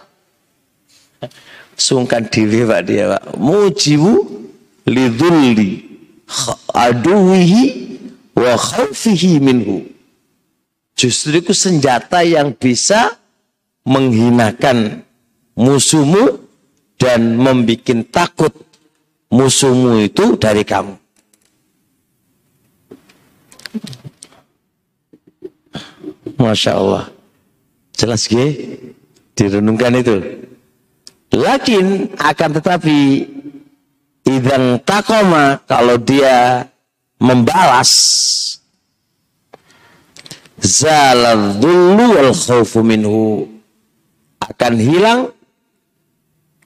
Sungkan diri Pak dia Pak. Mujibu lidulli aduwihi wa khawfihi minhu. Justru itu senjata yang bisa menghinakan musuhmu dan membuat takut musuhmu itu dari kamu Masya Allah. Jelas gak? Direnungkan itu. Lakin akan tetapi idang takoma kalau dia membalas zaladullu wal khawfu minhu akan hilang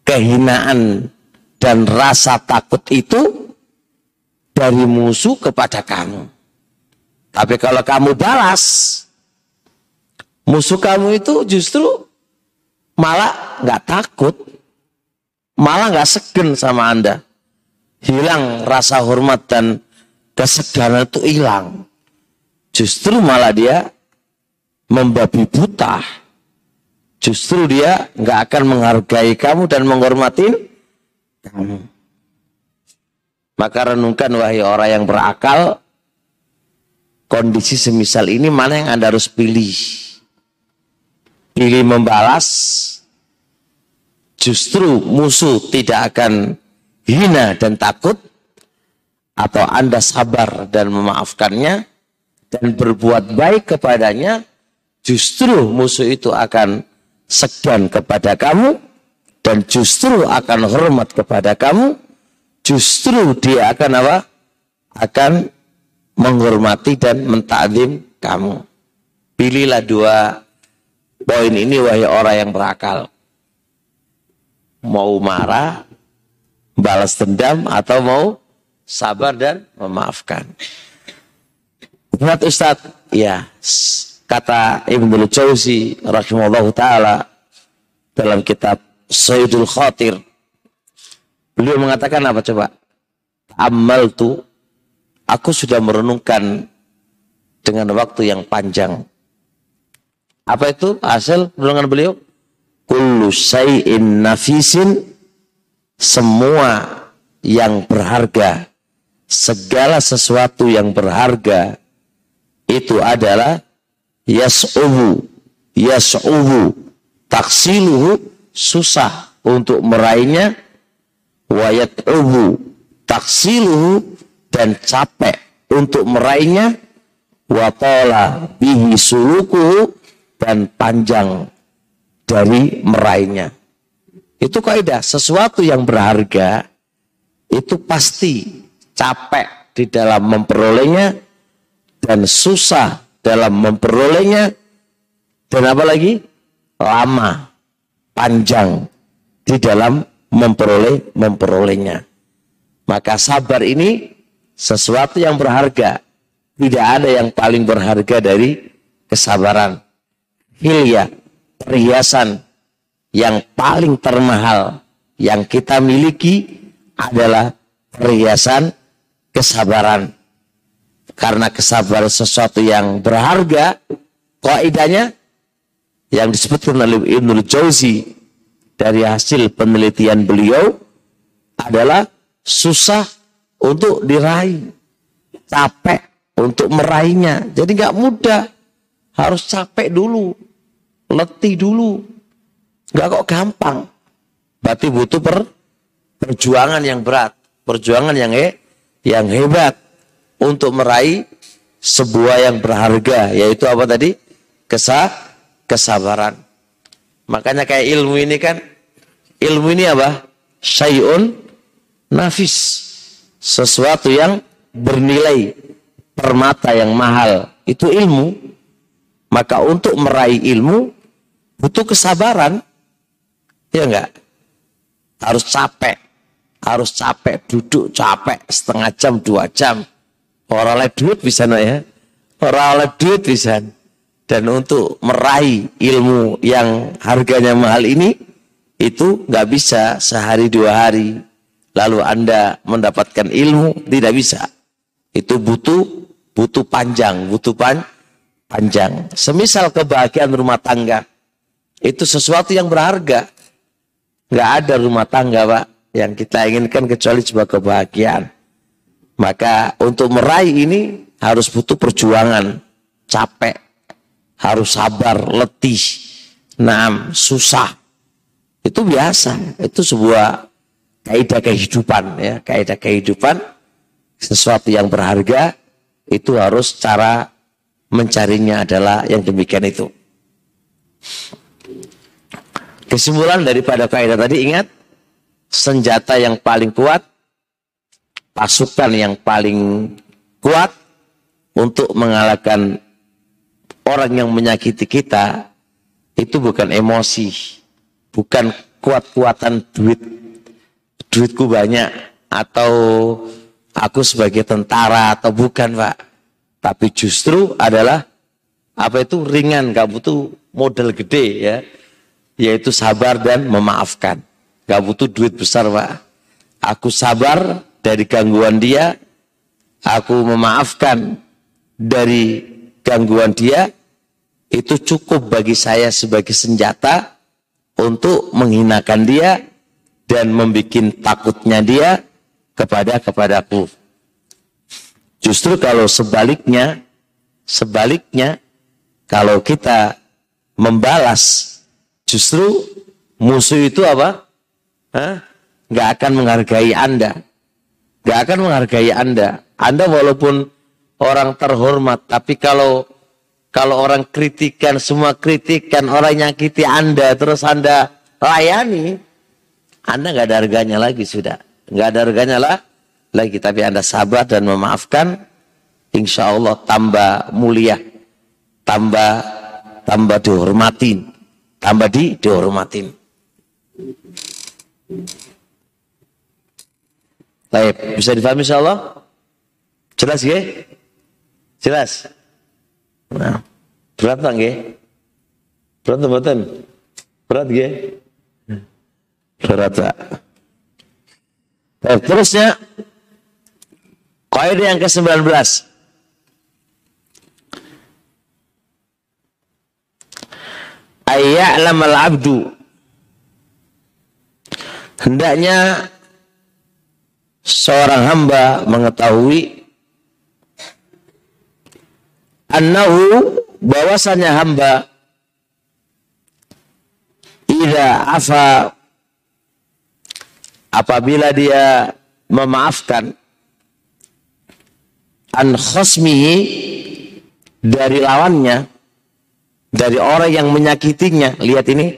kehinaan dan rasa takut itu dari musuh kepada kamu. Tapi kalau kamu balas Musuh kamu itu justru malah nggak takut, malah nggak segen sama anda. Hilang rasa hormat dan kesegaran itu hilang. Justru malah dia membabi buta. Justru dia nggak akan menghargai kamu dan menghormati kamu. Maka renungkan wahai orang yang berakal, kondisi semisal ini mana yang anda harus pilih pilih membalas, justru musuh tidak akan hina dan takut, atau Anda sabar dan memaafkannya, dan berbuat baik kepadanya, justru musuh itu akan segan kepada kamu, dan justru akan hormat kepada kamu, justru dia akan apa? Akan menghormati dan mentakdim kamu. Pilihlah dua Poin ini wahai orang yang berakal. Mau marah, balas dendam atau mau sabar dan memaafkan. Ingat Ustaz, ya kata Ibnu Jauzi rahimahullah taala dalam kitab Sayyidul Khatir. Beliau mengatakan apa coba? Amal tu aku sudah merenungkan dengan waktu yang panjang apa itu hasil renungan beliau? Kullu syai'in nafisin semua yang berharga, segala sesuatu yang berharga itu adalah yas'ubu, yas'ubu, taksiluhu susah untuk meraihnya, wayat'ubu, taksiluhu dan capek untuk meraihnya, watola bihi sulukuhu dan panjang dari meraihnya. Itu kaidah, sesuatu yang berharga itu pasti capek di dalam memperolehnya dan susah dalam memperolehnya dan apa lagi? lama, panjang di dalam memperoleh memperolehnya. Maka sabar ini sesuatu yang berharga Tidak ada yang paling berharga dari kesabaran. Hilya, perhiasan yang paling termahal yang kita miliki adalah perhiasan kesabaran. Karena kesabaran sesuatu yang berharga, kaidahnya yang disebutkan oleh Ibnu Jauzi dari hasil penelitian beliau adalah susah untuk diraih, capek untuk meraihnya. Jadi nggak mudah. Harus capek dulu. Letih dulu. Nggak kok gampang. Berarti butuh per, perjuangan yang berat. Perjuangan yang he, yang hebat. Untuk meraih sebuah yang berharga. Yaitu apa tadi? Kesah, kesabaran. Makanya kayak ilmu ini kan. Ilmu ini apa? Syai'un nafis. Sesuatu yang bernilai permata yang mahal itu ilmu, maka untuk meraih ilmu butuh kesabaran. Ya enggak? Harus capek. Harus capek, duduk capek setengah jam, dua jam. Orang oleh duit bisa no ya. Orang oleh duit bisa. Dan untuk meraih ilmu yang harganya mahal ini, itu nggak bisa sehari dua hari. Lalu Anda mendapatkan ilmu, tidak bisa. Itu butuh butuh panjang, butuh pan, panjang. Semisal kebahagiaan rumah tangga, itu sesuatu yang berharga. Nggak ada rumah tangga, Pak, yang kita inginkan kecuali sebuah kebahagiaan. Maka untuk meraih ini harus butuh perjuangan, capek, harus sabar, letih, naam, susah. Itu biasa, itu sebuah kaidah kehidupan ya, kaidah kehidupan sesuatu yang berharga itu harus cara mencarinya adalah yang demikian itu. Kesimpulan daripada kaidah tadi ingat senjata yang paling kuat, pasukan yang paling kuat untuk mengalahkan orang yang menyakiti kita itu bukan emosi, bukan kuat-kuatan duit, duitku banyak atau aku sebagai tentara atau bukan pak. Tapi justru adalah apa itu? Ringan. Gak butuh modal gede ya. Yaitu sabar dan memaafkan. Gak butuh duit besar pak. Aku sabar dari gangguan dia aku memaafkan dari gangguan dia itu cukup bagi saya sebagai senjata untuk menghinakan dia dan membuat takutnya dia kepada kepadaku. Justru kalau sebaliknya, sebaliknya kalau kita membalas, justru musuh itu apa? Hah? Gak akan menghargai Anda. Gak akan menghargai Anda. Anda walaupun orang terhormat, tapi kalau kalau orang kritikan, semua kritikan, orang nyakiti Anda, terus Anda layani, Anda nggak ada harganya lagi sudah nggak ada harganya lah lagi tapi anda sabar dan memaafkan insya Allah tambah mulia tambah tambah dihormatin tambah di dihormatin Baik, bisa difahami insya Allah? Jelas ya? Jelas? Nah, berat nggak Berat? Berat ya? Berat tak? Dan terusnya kaidah yang ke-19. Ayya'lam al-'abdu hendaknya seorang hamba mengetahui annahu bahwasanya hamba idza afa apabila dia memaafkan an dari lawannya dari orang yang menyakitinya lihat ini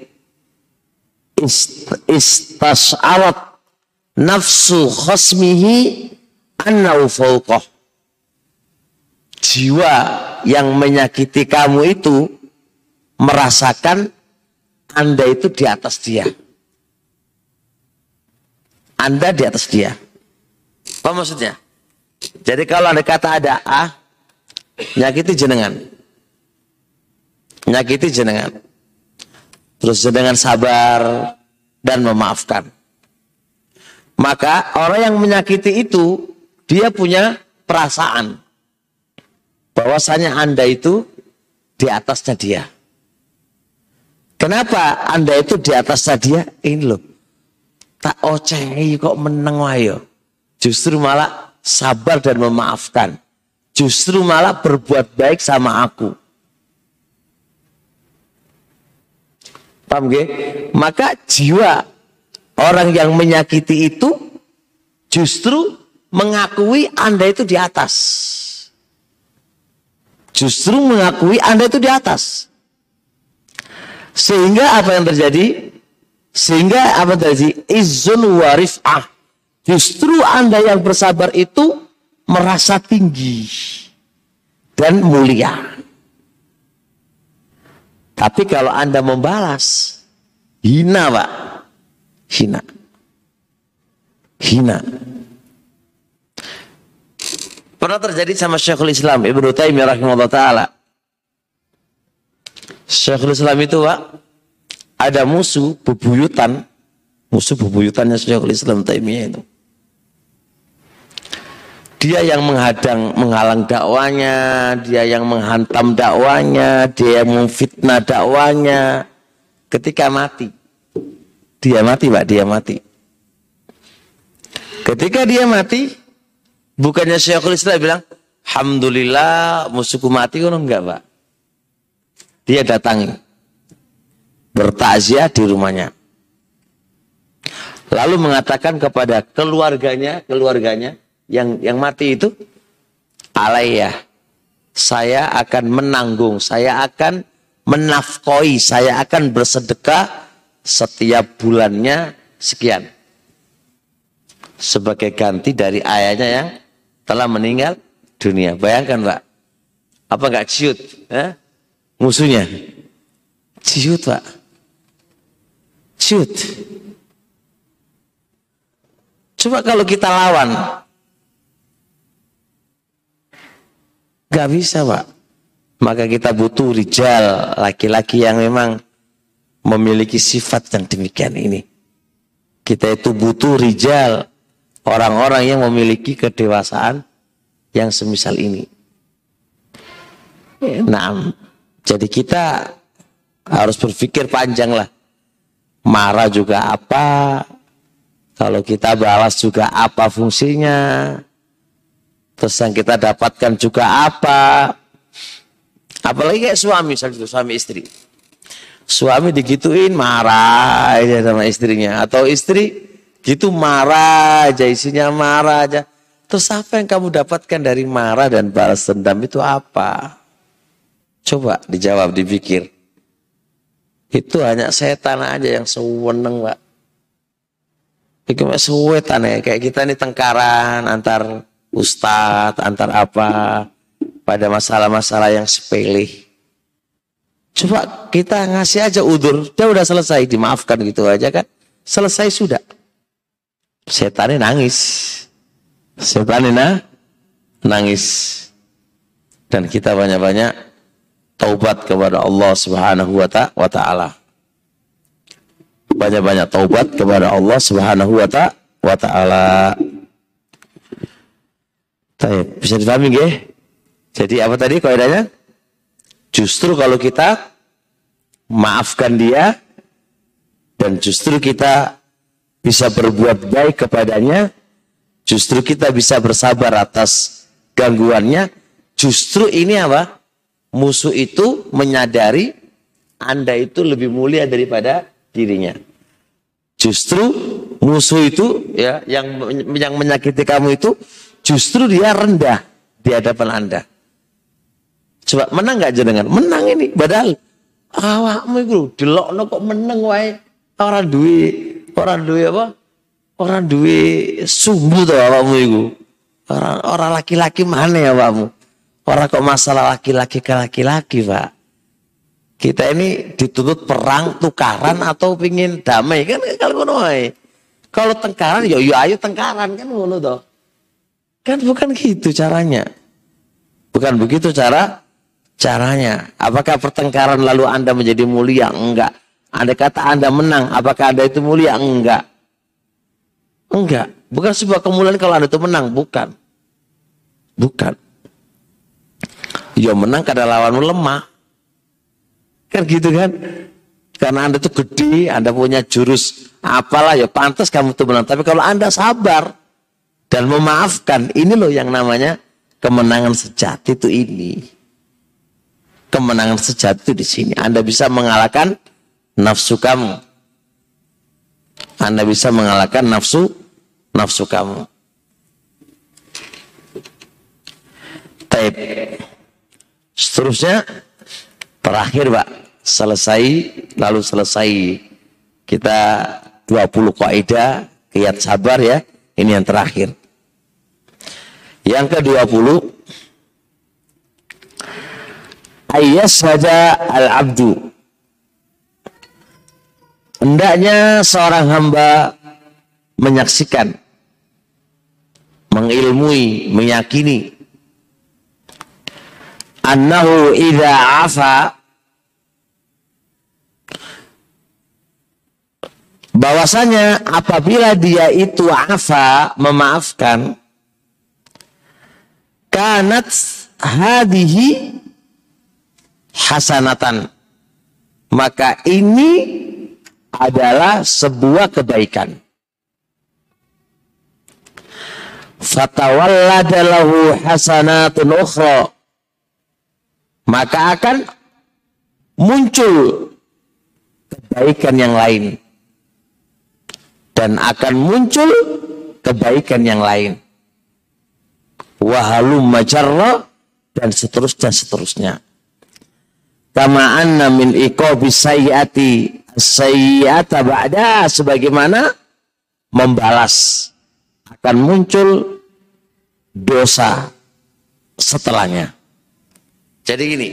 istas'alat nafsu khosmihi annau fauqah jiwa yang menyakiti kamu itu merasakan anda itu di atas dia anda di atas dia. Apa maksudnya? Jadi kalau ada kata ada A, nyakiti jenengan. Nyakiti jenengan. Terus jenengan sabar dan memaafkan. Maka orang yang menyakiti itu dia punya perasaan bahwasanya Anda itu di atasnya dia. Kenapa Anda itu di atasnya dia? Ini loh. Tak ocehi kok meneng wayo. Justru malah sabar dan memaafkan. Justru malah berbuat baik sama aku. Paham gak? Maka jiwa orang yang menyakiti itu justru mengakui Anda itu di atas. Justru mengakui Anda itu di atas. Sehingga apa yang terjadi? Sehingga apa terjadi? Izun warif'ah. Justru Anda yang bersabar itu merasa tinggi dan mulia. Tapi kalau Anda membalas, hina Pak. Hina. Hina. Pernah terjadi sama Syekhul Islam Ibnu Taimiyah rahimahullah taala. Syekhul Islam itu Pak ada musuh bebuyutan, musuh bebuyutannya Syekhul Islam Taimiyah itu. Dia yang menghadang, menghalang dakwanya, dia yang menghantam dakwanya, dia yang memfitnah dakwanya. Ketika mati, dia mati Pak, dia mati. Ketika dia mati, Bukannya Syekhul Islam bilang, Alhamdulillah musuhku mati enggak pak. Dia datangi. Bertakziah di rumahnya. Lalu mengatakan kepada keluarganya, keluarganya yang yang mati itu, Alayah, saya akan menanggung, saya akan menafkoi, saya akan bersedekah setiap bulannya sekian. Sebagai ganti dari ayahnya yang telah meninggal dunia. Bayangkan Pak. Apa enggak ciut? Eh? Musuhnya. Ciut Pak. Ciut. Coba kalau kita lawan. Gak bisa Pak. Maka kita butuh rijal. Laki-laki yang memang memiliki sifat yang demikian ini. Kita itu butuh rijal orang-orang yang memiliki kedewasaan yang semisal ini. Nah, jadi kita harus berpikir panjang lah. Marah juga apa? Kalau kita balas juga apa fungsinya? Terus yang kita dapatkan juga apa? Apalagi kayak suami, misalnya suami istri. Suami digituin marah aja sama istrinya. Atau istri Gitu marah aja, isinya marah aja. Terus apa yang kamu dapatkan dari marah dan balas dendam itu apa? Coba dijawab, dipikir. Itu hanya setan aja yang seweneng, Pak. Itu sewetan ya, kayak kita ini tengkaran antar ustadz, antar apa, pada masalah-masalah yang sepele. Coba kita ngasih aja udur, dia udah selesai, dimaafkan gitu aja kan. Selesai sudah setannya nangis. Setannya nangis. Dan kita banyak-banyak taubat kepada Allah Subhanahu wa taala. Banyak-banyak taubat kepada Allah Subhanahu wa taala. Bisa dipahami nggih? Jadi apa tadi kaidahnya? Justru kalau kita maafkan dia dan justru kita bisa berbuat baik kepadanya, justru kita bisa bersabar atas gangguannya. Justru ini apa? Musuh itu menyadari Anda itu lebih mulia daripada dirinya. Justru musuh itu ya yang yang menyakiti kamu itu justru dia rendah di hadapan Anda. Coba menang nggak jenengan? Menang ini. Padahal awakmu itu delokno kok menang wae orang duit Orang duwe apa? Orang duwe sumbu tuh awakmu iku. Orang orang laki-laki mana ya awakmu? Orang kok masalah laki-laki ke laki-laki, Pak. Kita ini dituntut perang tukaran atau pingin damai kan kalau ngono Kalau tengkaran ya yo ya ayo tengkaran kan ngono toh. Kan bukan gitu caranya. Bukan begitu cara caranya. Apakah pertengkaran lalu Anda menjadi mulia? Enggak. Anda kata Anda menang, apakah Anda itu mulia? Enggak. Enggak. Bukan sebuah kemuliaan kalau Anda itu menang, bukan. Bukan. Ya menang karena lawanmu lemah. Kan gitu kan? Karena Anda itu gede, Anda punya jurus apalah ya pantas kamu itu menang. Tapi kalau Anda sabar dan memaafkan, ini loh yang namanya Kemenangan sejati itu ini. Kemenangan sejati itu di sini. Anda bisa mengalahkan nafsu kamu. Anda bisa mengalahkan nafsu nafsu kamu. Taib. Seterusnya terakhir Pak, selesai lalu selesai kita 20 kaidah kiat sabar ya. Ini yang terakhir. Yang ke-20 ayas saja al-abdu. Hendaknya seorang hamba menyaksikan, mengilmui, meyakini annahu idza afa bahwasanya apabila dia itu afa memaafkan kanat hadihi hasanatan. Maka ini adalah sebuah kebaikan. Fatawalladalahu hasanatun ukhra. Maka akan muncul kebaikan yang lain. Dan akan muncul kebaikan yang lain wahalum majarra dan seterusnya seterusnya. Kama anna min iqabi sayyati sayyata ba'da sebagaimana membalas akan muncul dosa setelahnya. Jadi gini.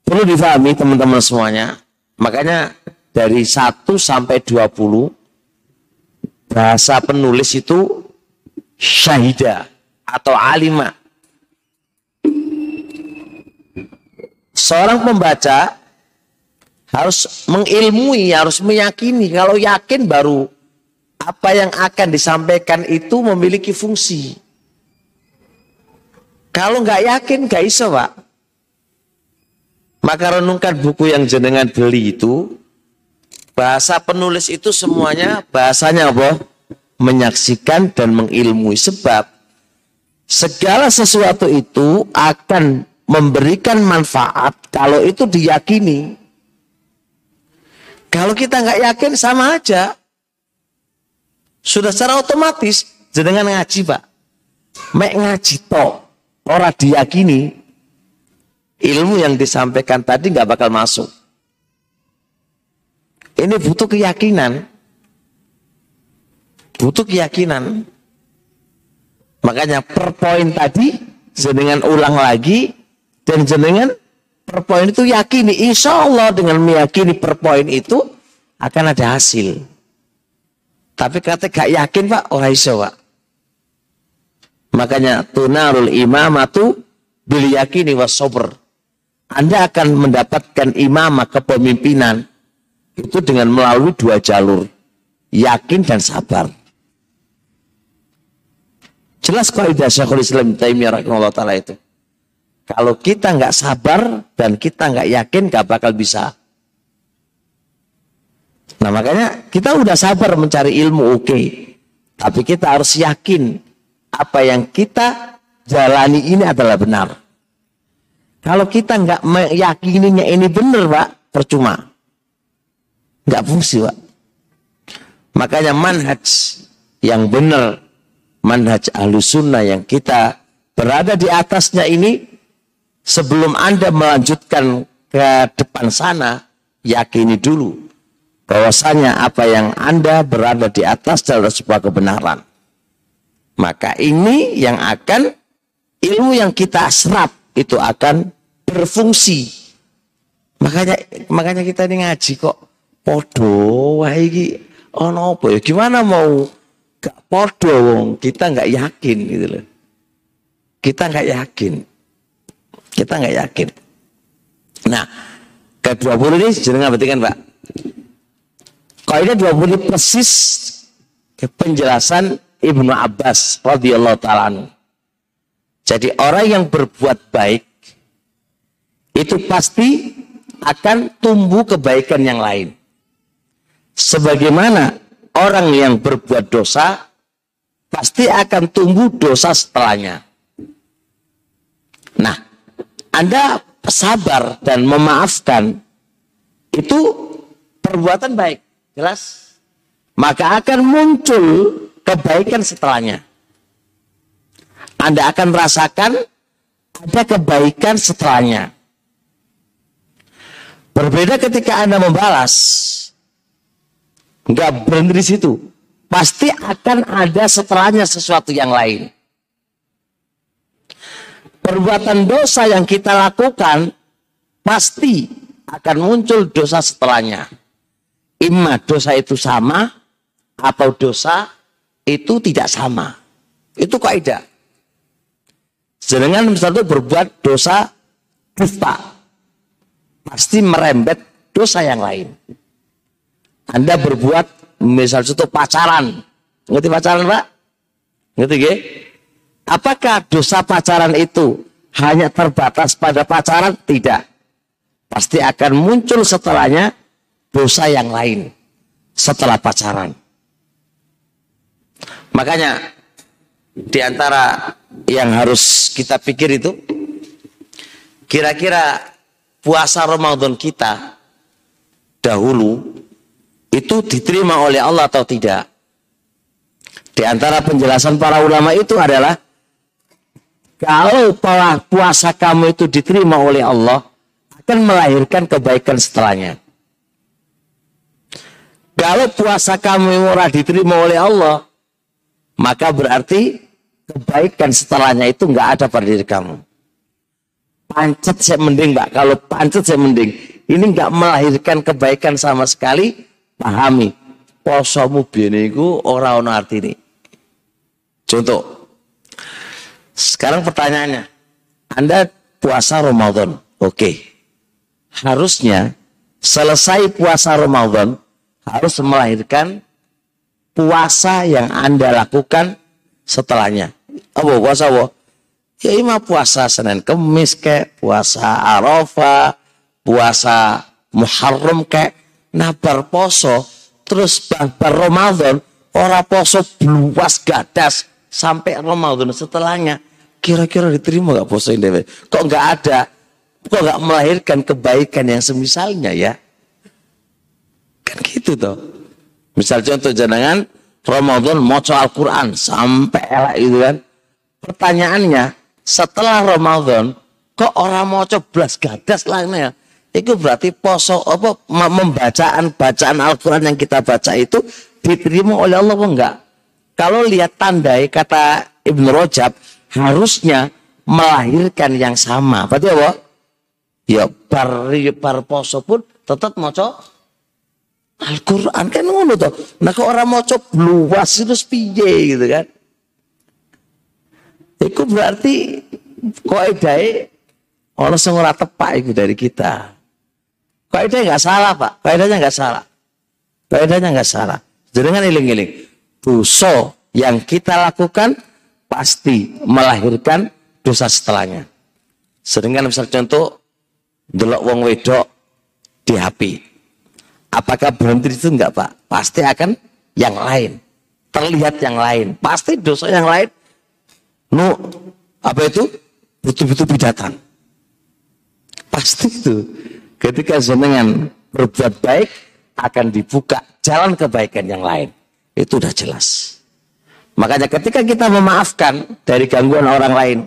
Perlu difahami teman-teman semuanya. Makanya dari 1 sampai 20 bahasa penulis itu syahida atau alima. Seorang pembaca harus mengilmui, harus meyakini. Kalau yakin baru apa yang akan disampaikan itu memiliki fungsi. Kalau nggak yakin, nggak bisa, Pak. Maka renungkan buku yang jenengan beli itu, bahasa penulis itu semuanya bahasanya apa? menyaksikan dan mengilmui sebab segala sesuatu itu akan memberikan manfaat kalau itu diyakini. Kalau kita nggak yakin sama aja. Sudah secara otomatis dengan ngaji pak. Mek ngaji to orang diyakini ilmu yang disampaikan tadi nggak bakal masuk. Ini butuh keyakinan butuh keyakinan. Makanya per poin tadi jenengan ulang lagi dan jenengan per poin itu yakini insya Allah dengan meyakini per poin itu akan ada hasil. Tapi kata gak yakin pak orang iso pak. Makanya tunarul imamatu bil yakini was Anda akan mendapatkan imamah kepemimpinan itu dengan melalui dua jalur. Yakin dan sabar. Jelas kaidah Syekhul Islam Taimiyah rahimahullah taala itu. Kalau kita nggak sabar dan kita nggak yakin nggak bakal bisa. Nah makanya kita udah sabar mencari ilmu oke. Okay. Tapi kita harus yakin apa yang kita jalani ini adalah benar. Kalau kita nggak meyakininya ini benar pak, percuma. Nggak fungsi pak. Makanya manhaj yang benar manhaj ahlu sunnah yang kita berada di atasnya ini sebelum Anda melanjutkan ke depan sana yakini dulu bahwasanya apa yang Anda berada di atas adalah sebuah kebenaran. Maka ini yang akan ilmu yang kita serap itu akan berfungsi. Makanya makanya kita ini ngaji kok podo wah iki ono apa ya gimana mau gak podo wong kita nggak yakin gitu loh kita nggak yakin. Kita nggak yakin. Nah, ke-20 ini jenengan berarti kan Pak? 20 ini persis penjelasan Ibnu Abbas radhiyallahu taala Jadi orang yang berbuat baik itu pasti akan tumbuh kebaikan yang lain. Sebagaimana orang yang berbuat dosa pasti akan tumbuh dosa setelahnya. Nah, Anda sabar dan memaafkan itu perbuatan baik, jelas. Maka akan muncul kebaikan setelahnya. Anda akan merasakan ada kebaikan setelahnya. Berbeda ketika Anda membalas. Enggak berhenti di situ. Pasti akan ada setelahnya sesuatu yang lain. Perbuatan dosa yang kita lakukan pasti akan muncul dosa setelahnya. Ima dosa itu sama atau dosa itu tidak sama. Itu kaidah. Sedangkan misalnya berbuat dosa dusta, pasti merembet dosa yang lain. Anda berbuat misal itu pacaran, ngerti pacaran pak? Ngerti gak? Apakah dosa pacaran itu hanya terbatas pada pacaran? Tidak. Pasti akan muncul setelahnya dosa yang lain setelah pacaran. Makanya di antara yang harus kita pikir itu kira-kira puasa Ramadan kita dahulu itu diterima oleh Allah atau tidak? Di antara penjelasan para ulama itu adalah kalau puasa kamu itu diterima oleh Allah akan melahirkan kebaikan setelahnya. Kalau puasa kamu ora diterima oleh Allah, maka berarti kebaikan setelahnya itu nggak ada pada diri kamu. Pancet saya mending mbak, kalau pancet saya mending. Ini nggak melahirkan kebaikan sama sekali, pahami. Posomu bieniku ora ono ini. Contoh. Sekarang pertanyaannya. Anda puasa Ramadan. Oke. Harusnya selesai puasa Ramadan harus melahirkan puasa yang Anda lakukan setelahnya. Apa puasa apa? Ya ima puasa Senin Kemis kayak puasa Arafah, puasa Muharram kayak nabar poso terus bar Ramadan ora poso luas gadas sampai Ramadan setelahnya kira-kira diterima gak poso ini? Kok nggak ada? Kok nggak melahirkan kebaikan yang semisalnya ya? Kan gitu toh. Misal contoh jenengan Ramadan moco Al-Quran sampai elak itu kan. Pertanyaannya setelah Ramadan kok orang moco belas gadas lainnya. Itu berarti poso apa membacaan bacaan Al-Quran yang kita baca itu diterima oleh Allah apa enggak? Kalau lihat tandai kata Ibnu Rajab harusnya melahirkan yang sama. Berarti apa? Ya bar, bar poso pun tetap moco Al-Quran kan ngono toh. Nah kok orang mau coba luas itu piye gitu kan. Itu berarti kok edai orang ora tepak itu dari kita. Kok edai nggak salah pak, kaidahnya nggak salah. Kaidahnya nggak salah. Jangan iling-iling. Dosa yang kita lakukan pasti melahirkan dosa setelahnya. Sedangkan misal contoh delok wong wedok di HP Apakah berhenti itu enggak Pak? Pasti akan yang lain. Terlihat yang lain. Pasti dosa yang lain. No, apa itu? Betul-betul bidatan. Pasti itu. Ketika jenengan berbuat baik, akan dibuka jalan kebaikan yang lain. Itu udah jelas. Makanya ketika kita memaafkan dari gangguan orang lain,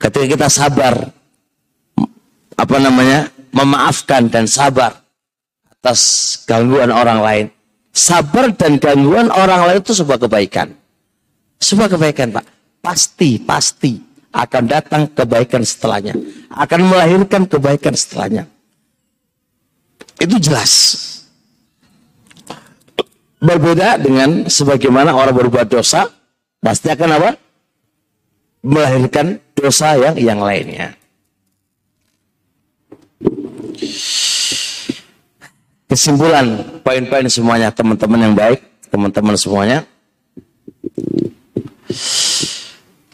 ketika kita sabar, apa namanya, memaafkan dan sabar, atas gangguan orang lain. Sabar dan gangguan orang lain itu sebuah kebaikan. Sebuah kebaikan, Pak. Pasti, pasti akan datang kebaikan setelahnya. Akan melahirkan kebaikan setelahnya. Itu jelas. Berbeda dengan sebagaimana orang berbuat dosa, pasti akan apa? melahirkan dosa yang yang lainnya. Kesimpulan poin-poin semuanya teman-teman yang baik, teman-teman semuanya.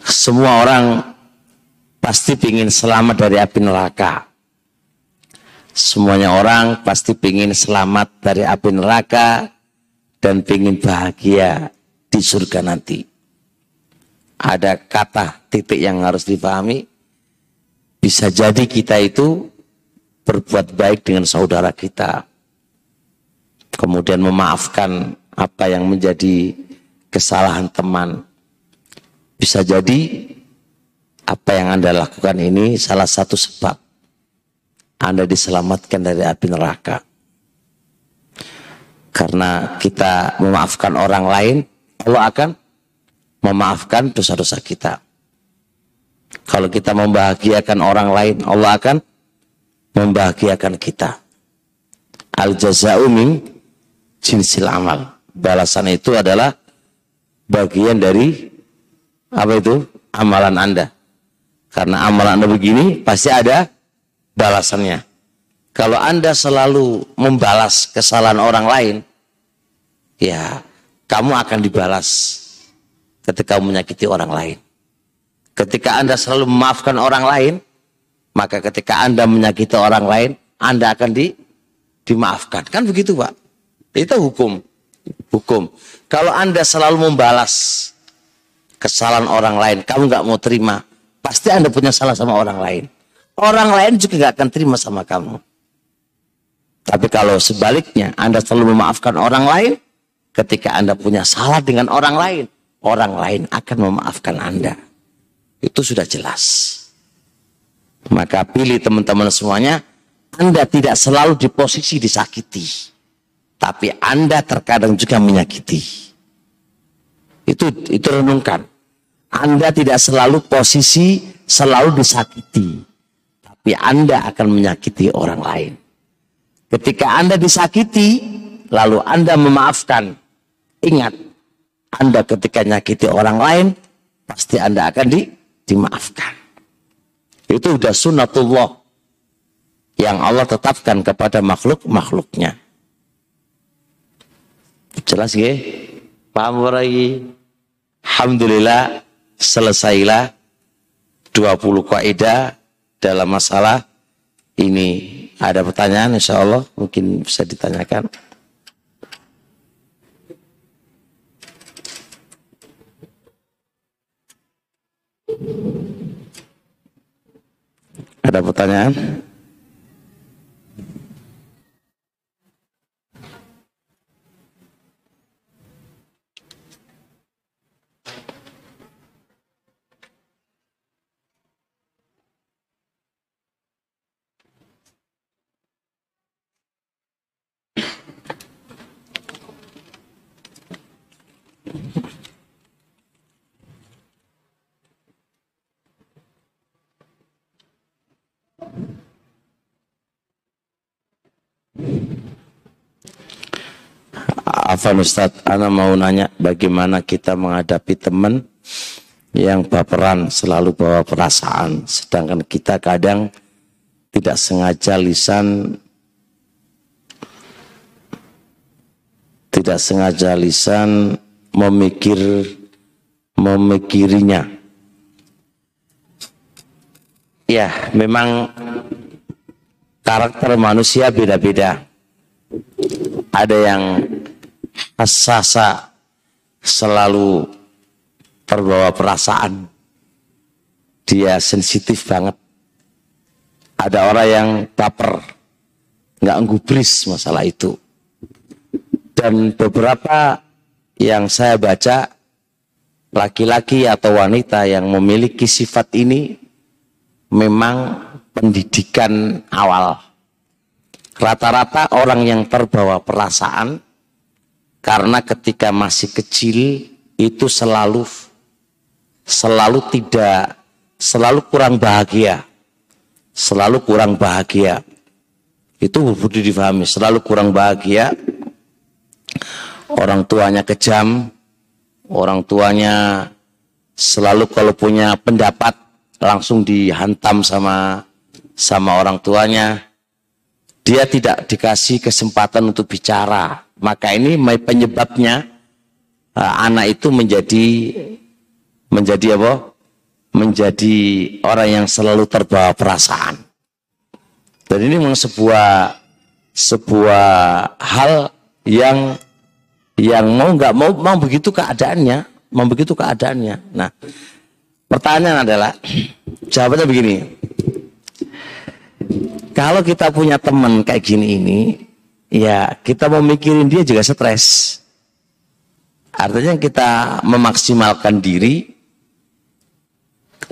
Semua orang pasti ingin selamat dari api neraka. Semuanya orang pasti ingin selamat dari api neraka dan ingin bahagia di surga nanti. Ada kata titik yang harus dipahami. Bisa jadi kita itu berbuat baik dengan saudara kita kemudian memaafkan apa yang menjadi kesalahan teman. Bisa jadi apa yang Anda lakukan ini salah satu sebab Anda diselamatkan dari api neraka. Karena kita memaafkan orang lain, Allah akan memaafkan dosa-dosa kita. Kalau kita membahagiakan orang lain, Allah akan membahagiakan kita. Al jaza'u min jinsil amal. Balasan itu adalah bagian dari apa itu? Amalan Anda. Karena amalan Anda begini pasti ada balasannya. Kalau Anda selalu membalas kesalahan orang lain, ya kamu akan dibalas ketika menyakiti orang lain. Ketika Anda selalu memaafkan orang lain, maka ketika Anda menyakiti orang lain, Anda akan di, dimaafkan. Kan begitu Pak? Itu hukum. Hukum. Kalau Anda selalu membalas kesalahan orang lain, kamu nggak mau terima, pasti Anda punya salah sama orang lain. Orang lain juga nggak akan terima sama kamu. Tapi kalau sebaliknya, Anda selalu memaafkan orang lain, ketika Anda punya salah dengan orang lain, orang lain akan memaafkan Anda. Itu sudah jelas. Maka pilih teman-teman semuanya, Anda tidak selalu di posisi disakiti tapi Anda terkadang juga menyakiti. Itu itu renungkan. Anda tidak selalu posisi selalu disakiti, tapi Anda akan menyakiti orang lain. Ketika Anda disakiti, lalu Anda memaafkan. Ingat, Anda ketika nyakiti orang lain, pasti Anda akan di, dimaafkan. Itu sudah sunnatullah yang Allah tetapkan kepada makhluk-makhluknya. Jelas ya? Paham lagi? Alhamdulillah selesailah 20 kaidah dalam masalah ini. Ada pertanyaan insya Allah mungkin bisa ditanyakan. Ada pertanyaan? Afan Ustaz, Ana mau nanya bagaimana kita menghadapi teman yang baperan selalu bawa perasaan, sedangkan kita kadang tidak sengaja lisan tidak sengaja lisan memikir memikirinya. Ya, memang karakter manusia beda-beda. Ada yang Asasa selalu terbawa perasaan. Dia sensitif banget. Ada orang yang baper, nggak gubris masalah itu. Dan beberapa yang saya baca, laki-laki atau wanita yang memiliki sifat ini memang pendidikan awal. Rata-rata orang yang terbawa perasaan karena ketika masih kecil itu selalu selalu tidak selalu kurang bahagia. Selalu kurang bahagia. Itu budi difahami, selalu kurang bahagia. Orang tuanya kejam, orang tuanya selalu kalau punya pendapat langsung dihantam sama sama orang tuanya. Dia tidak dikasih kesempatan untuk bicara. Maka ini penyebabnya uh, anak itu menjadi menjadi apa? Menjadi orang yang selalu terbawa perasaan. Dan ini memang sebuah sebuah hal yang yang mau nggak mau mau begitu keadaannya, mau begitu keadaannya. Nah, pertanyaan adalah jawabannya begini. Kalau kita punya teman kayak gini ini, ya kita mau mikirin dia juga stres. Artinya kita memaksimalkan diri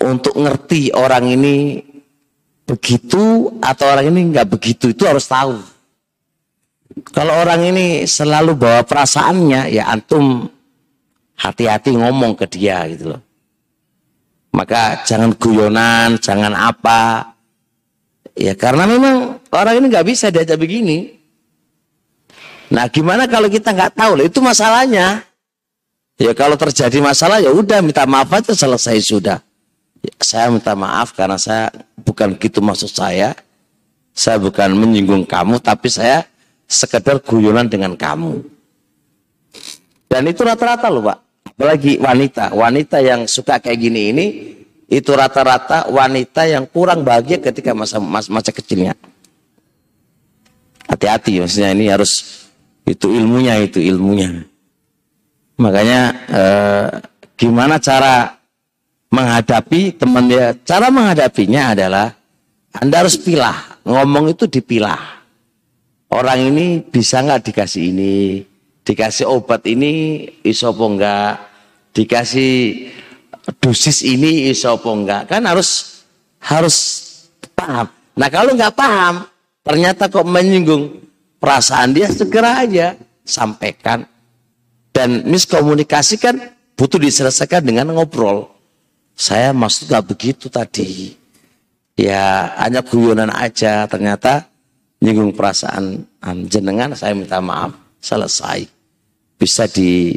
untuk ngerti orang ini begitu atau orang ini nggak begitu itu harus tahu. Kalau orang ini selalu bawa perasaannya, ya antum hati-hati ngomong ke dia gitu loh. Maka jangan guyonan, jangan apa. Ya karena memang orang ini nggak bisa diajak begini. Nah gimana kalau kita nggak tahu? Itu masalahnya. Ya kalau terjadi masalah ya udah minta maaf aja selesai sudah. Ya, saya minta maaf karena saya bukan gitu maksud saya. Saya bukan menyinggung kamu tapi saya sekedar guyonan dengan kamu. Dan itu rata-rata loh Pak. Apalagi wanita. Wanita yang suka kayak gini ini itu rata-rata wanita yang kurang bahagia ketika masa masa, masa kecilnya. Hati-hati maksudnya ini harus itu ilmunya itu ilmunya. Makanya eh, gimana cara menghadapi teman dia? Cara menghadapinya adalah Anda harus pilah. Ngomong itu dipilah. Orang ini bisa nggak dikasih ini? Dikasih obat ini isopo enggak? Dikasih dosis ini isopo enggak? Kan harus harus paham. Nah kalau nggak paham, ternyata kok menyinggung perasaan dia segera aja sampaikan dan miskomunikasi kan butuh diselesaikan dengan ngobrol. Saya maksud gak begitu tadi. Ya hanya guyonan aja. Ternyata nyinggung perasaan jenengan saya minta maaf. Selesai. Bisa di,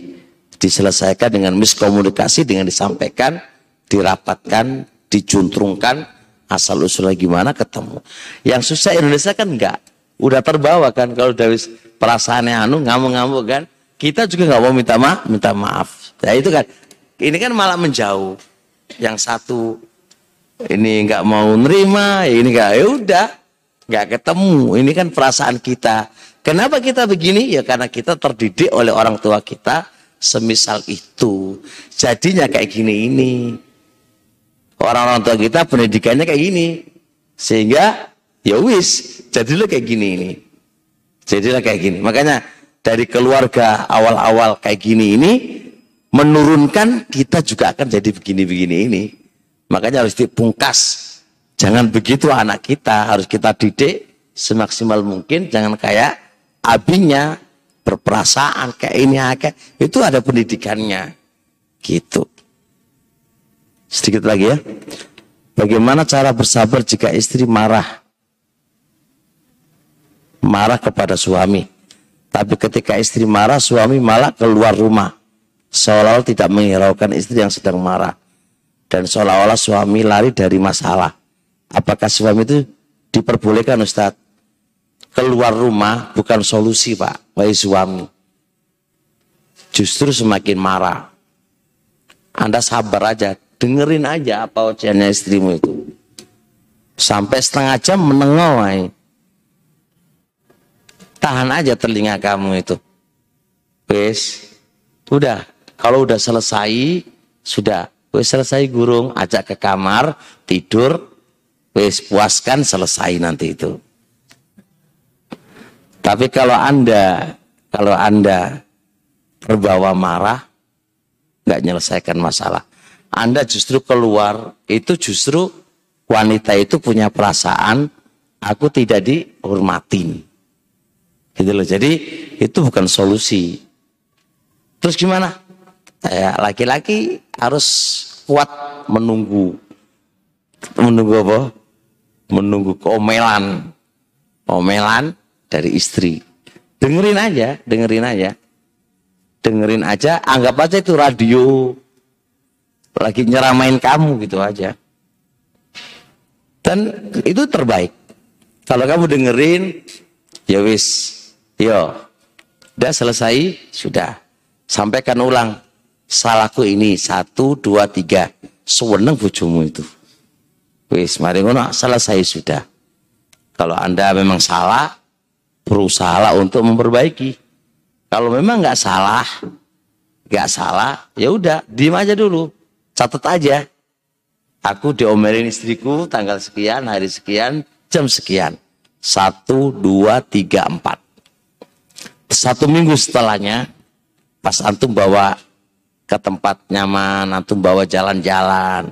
diselesaikan dengan miskomunikasi dengan disampaikan, dirapatkan, dijuntrungkan asal usulnya gimana ketemu. Yang susah Indonesia kan enggak. Udah terbawa kan kalau dari perasaannya anu ngamuk-ngamuk kan kita juga nggak mau minta maaf, minta maaf. Ya itu kan, ini kan malah menjauh. Yang satu ini nggak mau nerima, ini nggak, ya udah, nggak ketemu. Ini kan perasaan kita. Kenapa kita begini? Ya karena kita terdidik oleh orang tua kita semisal itu. Jadinya kayak gini ini. Orang-orang tua kita pendidikannya kayak gini. Sehingga ya wis, jadilah kayak gini ini. Jadilah kayak gini. Makanya dari keluarga awal-awal kayak gini ini menurunkan kita juga akan jadi begini-begini ini. Makanya harus dipungkas. Jangan begitu anak kita, harus kita didik semaksimal mungkin. Jangan kayak abinya berperasaan kayak ini kayak itu ada pendidikannya. Gitu. Sedikit lagi ya. Bagaimana cara bersabar jika istri marah? Marah kepada suami. Tapi ketika istri marah, suami malah keluar rumah. Seolah-olah tidak menghiraukan istri yang sedang marah. Dan seolah-olah suami lari dari masalah. Apakah suami itu diperbolehkan Ustaz? Keluar rumah bukan solusi Pak, wahai suami. Justru semakin marah. Anda sabar aja, dengerin aja apa ujiannya istrimu itu. Sampai setengah jam menengok, tahan aja telinga kamu itu. Wes, udah. Kalau udah selesai, sudah. Wes selesai gurung, ajak ke kamar, tidur. Wes puaskan, selesai nanti itu. Tapi kalau anda, kalau anda terbawa marah, nggak menyelesaikan masalah. Anda justru keluar, itu justru wanita itu punya perasaan, aku tidak dihormatin. Gitu loh. Jadi itu bukan solusi. Terus gimana? Ya, laki-laki harus kuat menunggu. Menunggu apa? Menunggu keomelan. Omelan dari istri. Dengerin aja, dengerin aja. Dengerin aja, anggap aja itu radio. lagi nyeramain kamu gitu aja. Dan itu terbaik. Kalau kamu dengerin, ya wis, yo, udah selesai, sudah. Sampaikan ulang, salahku ini satu, dua, tiga. Sewenang bujumu itu. Wis, mari ngono, selesai sudah. Kalau anda memang salah, berusaha untuk memperbaiki. Kalau memang nggak salah, nggak salah, ya udah, diem aja dulu, catat aja. Aku diomelin istriku tanggal sekian, hari sekian, jam sekian. Satu, dua, tiga, empat. Satu minggu setelahnya, pas antum bawa ke tempat nyaman, antum bawa jalan-jalan.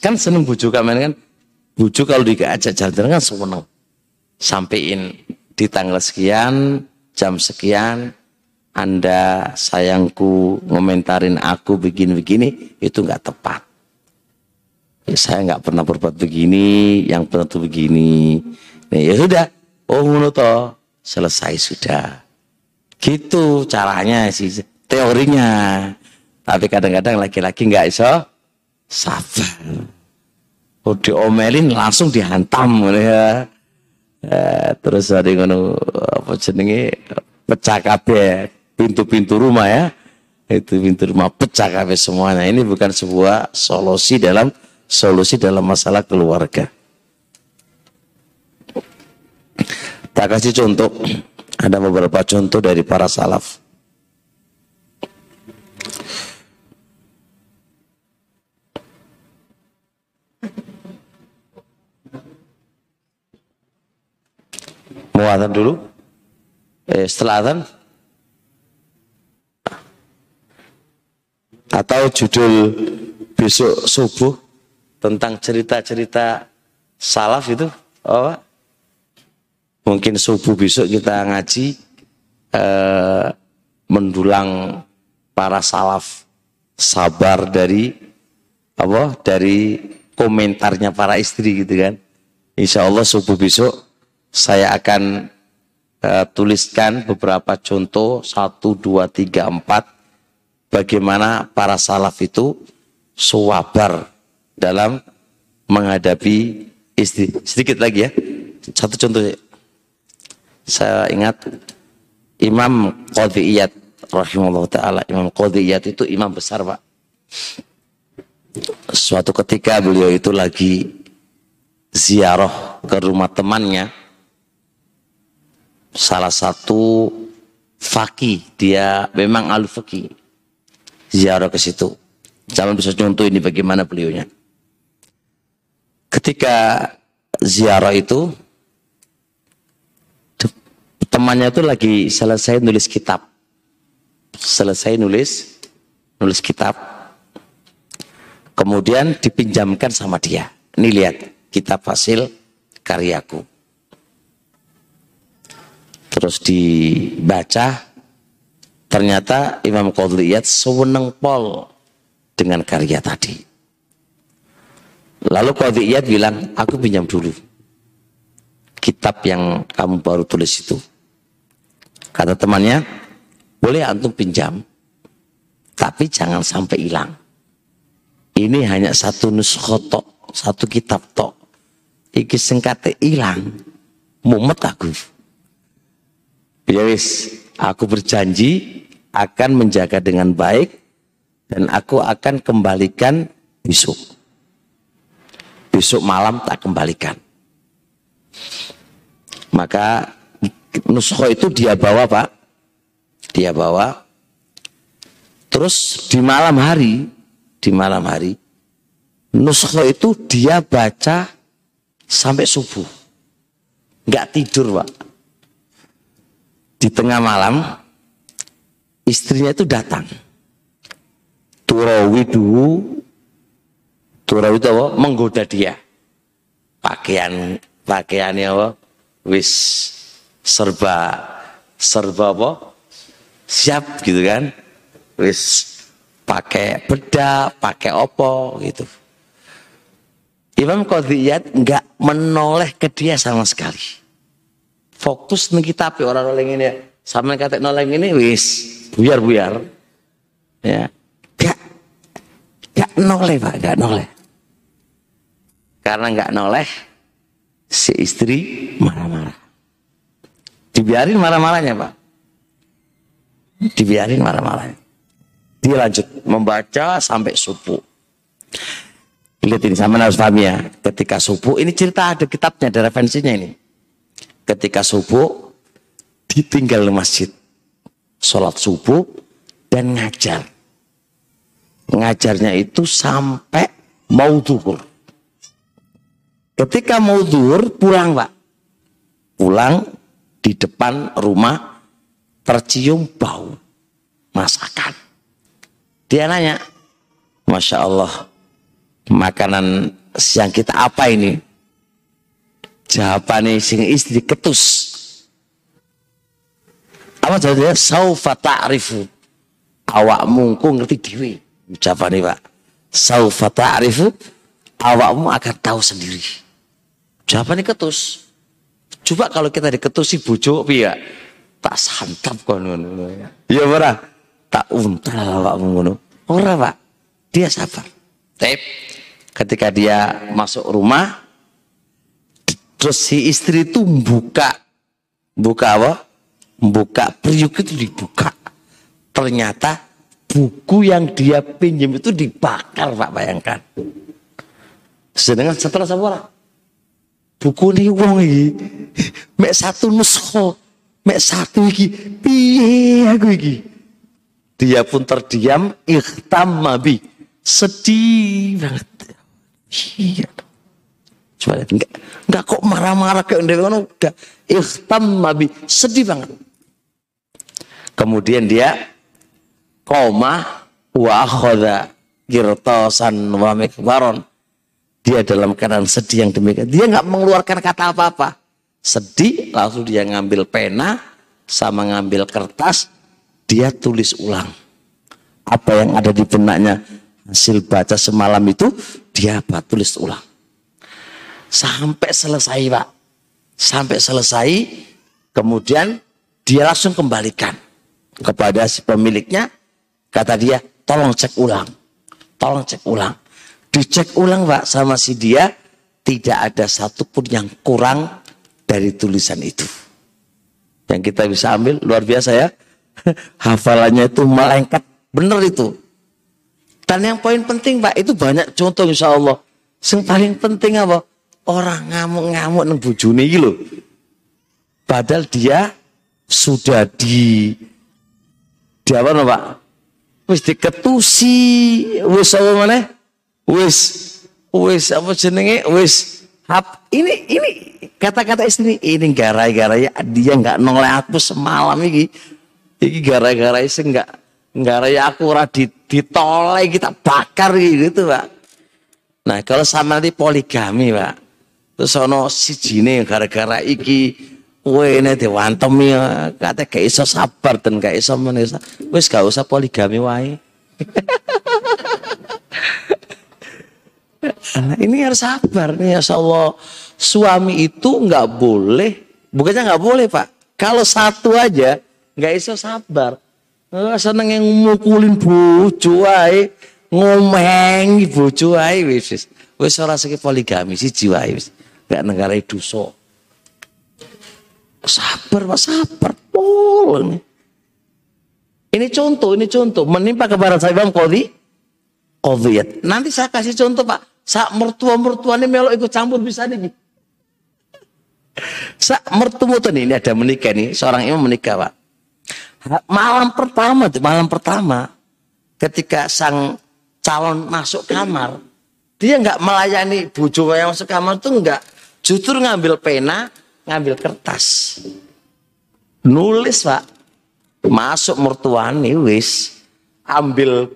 Kan seneng bujuk kamen kan? Bujuk kalau diajak jalan-jalan kan seneng. Sampein di tanggal sekian, jam sekian, anda sayangku ngomentarin aku begini-begini, itu nggak tepat. Ya, saya nggak pernah berbuat begini, yang pernah tuh begini. Nah, ya sudah, oh ngono selesai sudah. Gitu caranya sih, teorinya. Tapi kadang-kadang laki-laki nggak iso sabar. Oh diomelin langsung dihantam ya. Eh, terus ada yang apa jenenge pecah kabeh pintu-pintu rumah ya. Itu pintu rumah pecah kabeh semuanya. Ini bukan sebuah solusi dalam solusi dalam masalah keluarga. Tak kasih contoh. Ada beberapa contoh dari para salaf. Mau dulu? Eh, setelah adhan? atau judul besok subuh tentang cerita-cerita salaf itu oh mungkin subuh besok kita ngaji eh, mendulang para salaf sabar dari apa dari komentarnya para istri gitu kan Insya Allah subuh besok saya akan uh, tuliskan beberapa contoh satu dua tiga empat bagaimana para salaf itu suwabar dalam menghadapi istri. Sedikit lagi ya. Satu contoh. Saya ingat Imam Qadiyat rahimahullah taala. Imam Qadiyat itu imam besar, Pak. Suatu ketika beliau itu lagi ziarah ke rumah temannya. Salah satu fakih, dia memang al-fakih ziarah ke situ. Jangan bisa contoh ini bagaimana beliaunya. Ketika ziarah itu, temannya itu lagi selesai nulis kitab. Selesai nulis, nulis kitab. Kemudian dipinjamkan sama dia. Ini lihat, kitab hasil karyaku. Terus dibaca, Ternyata Imam Qadliyat sewenang pol dengan karya tadi. Lalu Qadliyat bilang, aku pinjam dulu kitab yang kamu baru tulis itu. Kata temannya, boleh antum pinjam, tapi jangan sampai hilang. Ini hanya satu nuskhotok, satu kitab tok. Iki sengkate hilang, mumet aku. Ya wis, Aku berjanji akan menjaga dengan baik dan aku akan kembalikan besok. Besok malam tak kembalikan. Maka nuskho itu dia bawa pak. Dia bawa. Terus di malam hari, di malam hari, nuskho itu dia baca sampai subuh. Nggak tidur pak di tengah malam istrinya itu datang. Turawidu Turawidu apa? Menggoda dia. Pakaian pakaiannya? Wis serba serba apa? Siap gitu kan? Wis pakai bedak, pakai opo gitu. Imam Qadiyat nggak menoleh ke dia sama sekali fokus nih kitab orang noleng ini sama kata noleng ini wis buyar buyar ya gak Gak noleh pak, gak noleh. Karena gak noleh, si istri marah-marah. Dibiarin marah-marahnya pak. Dibiarin marah-marahnya. Dia lanjut membaca sampai subuh. Lihat ini sama harus paham ya. Ketika subuh, ini cerita ada kitabnya, ada referensinya ini. Ketika subuh, ditinggal di masjid. Sholat subuh dan ngajar. Ngajarnya itu sampai mau duhur. Ketika mau duhur, pulang pak. Pulang di depan rumah tercium bau masakan. Dia nanya, Masya Allah, makanan siang kita apa ini? Jawabannya sing istri ketus. Apa jawabnya? Saufa ta'rifu. Awakmu ku ngerti dewi. Jawabannya Pak. Saufa ta'rifu. Awakmu akan tahu sendiri. Jawabannya ketus. Coba kalau kita diketusi bojo ya tak santap kono ya. Ya ora tak untal awakmu ngono. Ora Pak. Dia sabar. Tapi ketika dia masuk rumah terus si istri itu buka buka apa? Buka periuk itu dibuka. Ternyata buku yang dia pinjam itu dibakar Pak bayangkan. Sedangkan setelah sebuah buku ini wong iki mek satu nusko mek satu iki piye aku iki? Dia pun terdiam ikhtam mabi. Sedih banget. Iya coba lihat enggak enggak kok marah-marah kayak udah ngono enggak ikhtam mabi sedih banget. Kemudian dia koma wa akhadha girtasan wa mikbaron dia dalam keadaan sedih yang demikian. Dia nggak mengeluarkan kata apa-apa. Sedih langsung dia ngambil pena sama ngambil kertas dia tulis ulang. Apa yang ada di benaknya hasil baca semalam itu dia apa tulis ulang. Sampai selesai pak. Sampai selesai kemudian dia langsung kembalikan kepada si pemiliknya. Kata dia tolong cek ulang. Tolong cek ulang dicek ulang pak sama si dia tidak ada satupun yang kurang dari tulisan itu. Yang kita bisa ambil luar biasa ya. Hafalannya itu melengket. Benar itu. Dan yang poin penting pak itu banyak contoh insya Allah. Yang paling penting apa? Orang ngamuk-ngamuk neng bujuni gitu padahal dia sudah di di apa no, pak? Wis diketusi wis apa wis wis apa jenenge wis hap ini ini kata-kata istri ini gara-gara ya dia nggak noleh aku semalam ini ini gara-gara sih nggak gara ya aku ora ditoleh kita bakar gitu pak nah kalau sama nanti poligami pak terus ono si jine gara-gara iki Wah ini diwantemi ya. kata gak iso sabar dan gak iso menesa. Wis gak usah poligami wae. Nah, ini harus sabar nih ya Allah. Suami itu nggak boleh, bukannya nggak boleh pak. Kalau satu aja nggak iso sabar. Nggak seneng yang mukulin bojo ae, ngomengi bojo ae wis. Wis ora segi poligami sih jiwa wis. Gak negara dosa. Sabar pak, sabar. Pol. Ini contoh, ini contoh. Menimpa kepada saya Imam Qadhi. Qadhiyat. Nanti saya kasih contoh pak. Sak mertua-mertua ini melok ikut campur bisa nih. Sak mertua ini ada menikah nih. Seorang imam menikah pak. Malam pertama, malam pertama. Ketika sang calon masuk kamar. Dia nggak melayani bujo yang masuk kamar tuh nggak. Justru ngambil pena, ngambil kertas. Nulis pak. Masuk mertuani wis. Ambil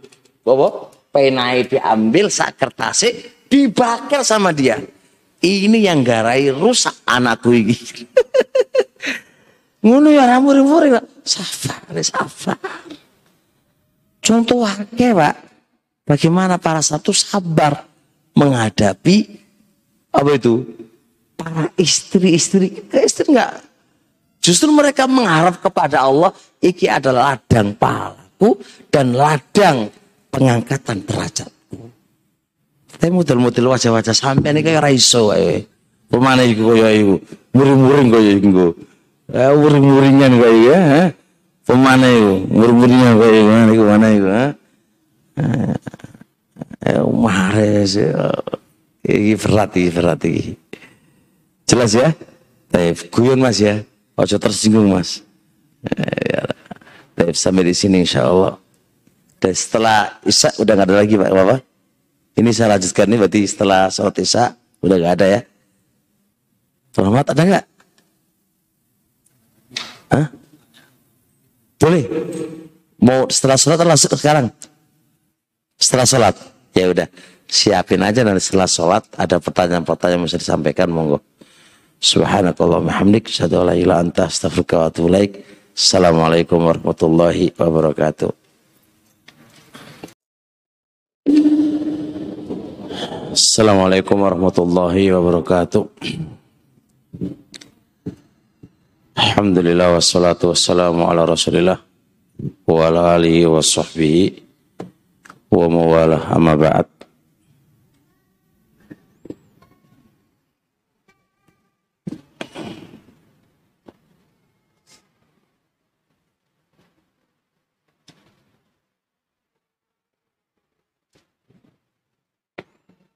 apa? penai diambil sak kertasnya dibakar sama dia. Ini yang garai rusak anakku ini. Ngono ya ramur-ramur Pak. Sabar, sabar. Contoh wakil Pak. Bagaimana para satu sabar menghadapi apa itu? Para istri-istri. Istri enggak. Justru mereka mengharap kepada Allah. Iki adalah ladang palaku dan ladang pengangkatan derajatku. Tapi model-model wajah-wajah sampai ini kayak kayak. Pemana iku kaya iku? Muring-muring kaya iku. Eh muring-muringan kaya iku, ha? Pemana iku? Muring-muringan iku, mana iku, mana iku? Eh, mares ya. Iki berat iki, berat iki. Jelas ya? Taif, guyon Mas ya. Ojo tersinggung Mas. Eh, ya. Taif sampai di sini insya Allah. Dan setelah Isya udah nggak ada lagi Pak Bapak. Ini saya lanjutkan ini berarti setelah sholat Isya udah nggak ada ya. Selamat ada nggak? Hah? Boleh. Mau setelah sholat atau langsung sekarang? Setelah sholat. Ya udah. Siapin aja nanti setelah sholat ada pertanyaan-pertanyaan yang bisa disampaikan monggo. Subhanakallah hamdik. An la. Assalamualaikum warahmatullahi wabarakatuh. Assalamualaikum warahmatullahi wabarakatuh. Alhamdulillah wassalatu wassalamu ala rasulillah wa ala alihi wa sahbihi wa mawalah amma.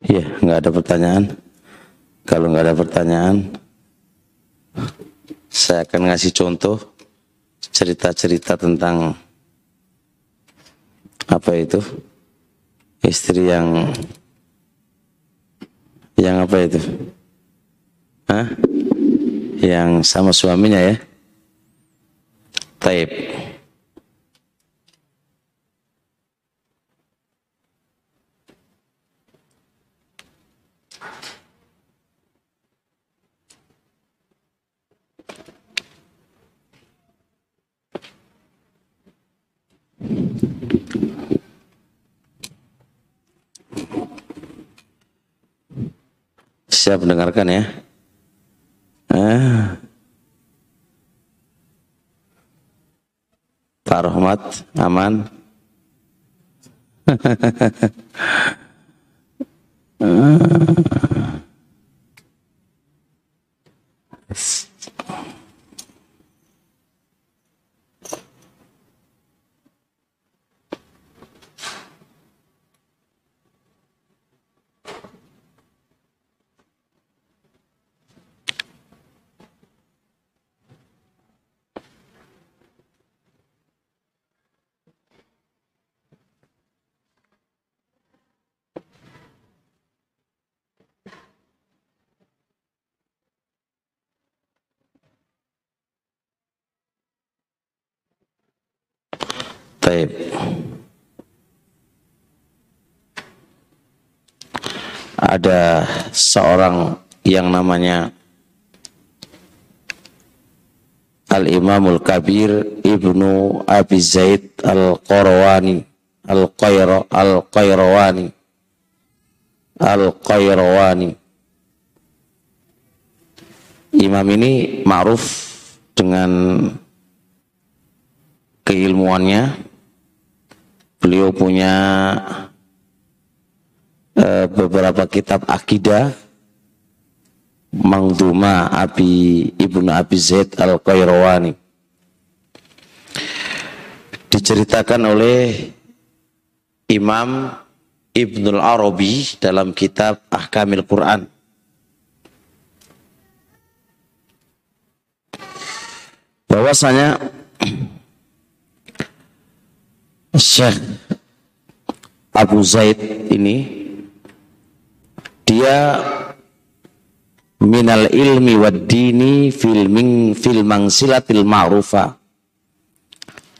Iya, nggak ada pertanyaan. Kalau nggak ada pertanyaan, saya akan ngasih contoh cerita-cerita tentang apa itu istri yang yang apa itu? Hah? Yang sama suaminya ya? Taib. Siap mendengarkan ya? Ah. Pak Rahmat, aman? ah. Baik. Ada seorang yang namanya Al-Imamul Kabir Ibnu Abi Zaid Al-Qarawani Al-Qayra Al-Qayrawani. Al-Qayrawani. Imam ini ma'ruf dengan keilmuannya Beliau punya uh, beberapa kitab akidah. Mangduma Abi Ibnu Abi Zaid Al-Qayrawani. Diceritakan oleh Imam Ibnul Arabi dalam kitab Ahkamil Quran. Bahwasanya Syekh Abu Zaid ini dia minal ilmi wad dini fil min fil ma'rufa.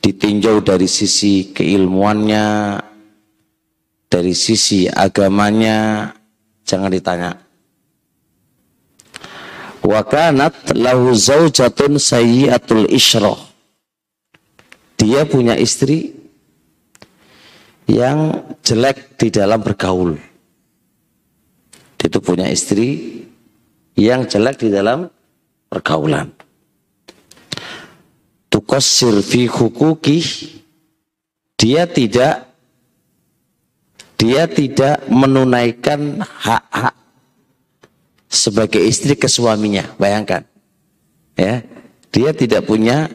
Ditinjau dari sisi keilmuannya dari sisi agamanya. Jangan ditanya. Wa kanat lahu zaujatun sayyiatul isyrah dia punya istri yang jelek di dalam bergaul. Itu punya istri yang jelek di dalam pergaulan. Tukos sirfi hukuki dia tidak dia tidak menunaikan hak-hak sebagai istri ke suaminya. Bayangkan. Ya, dia tidak punya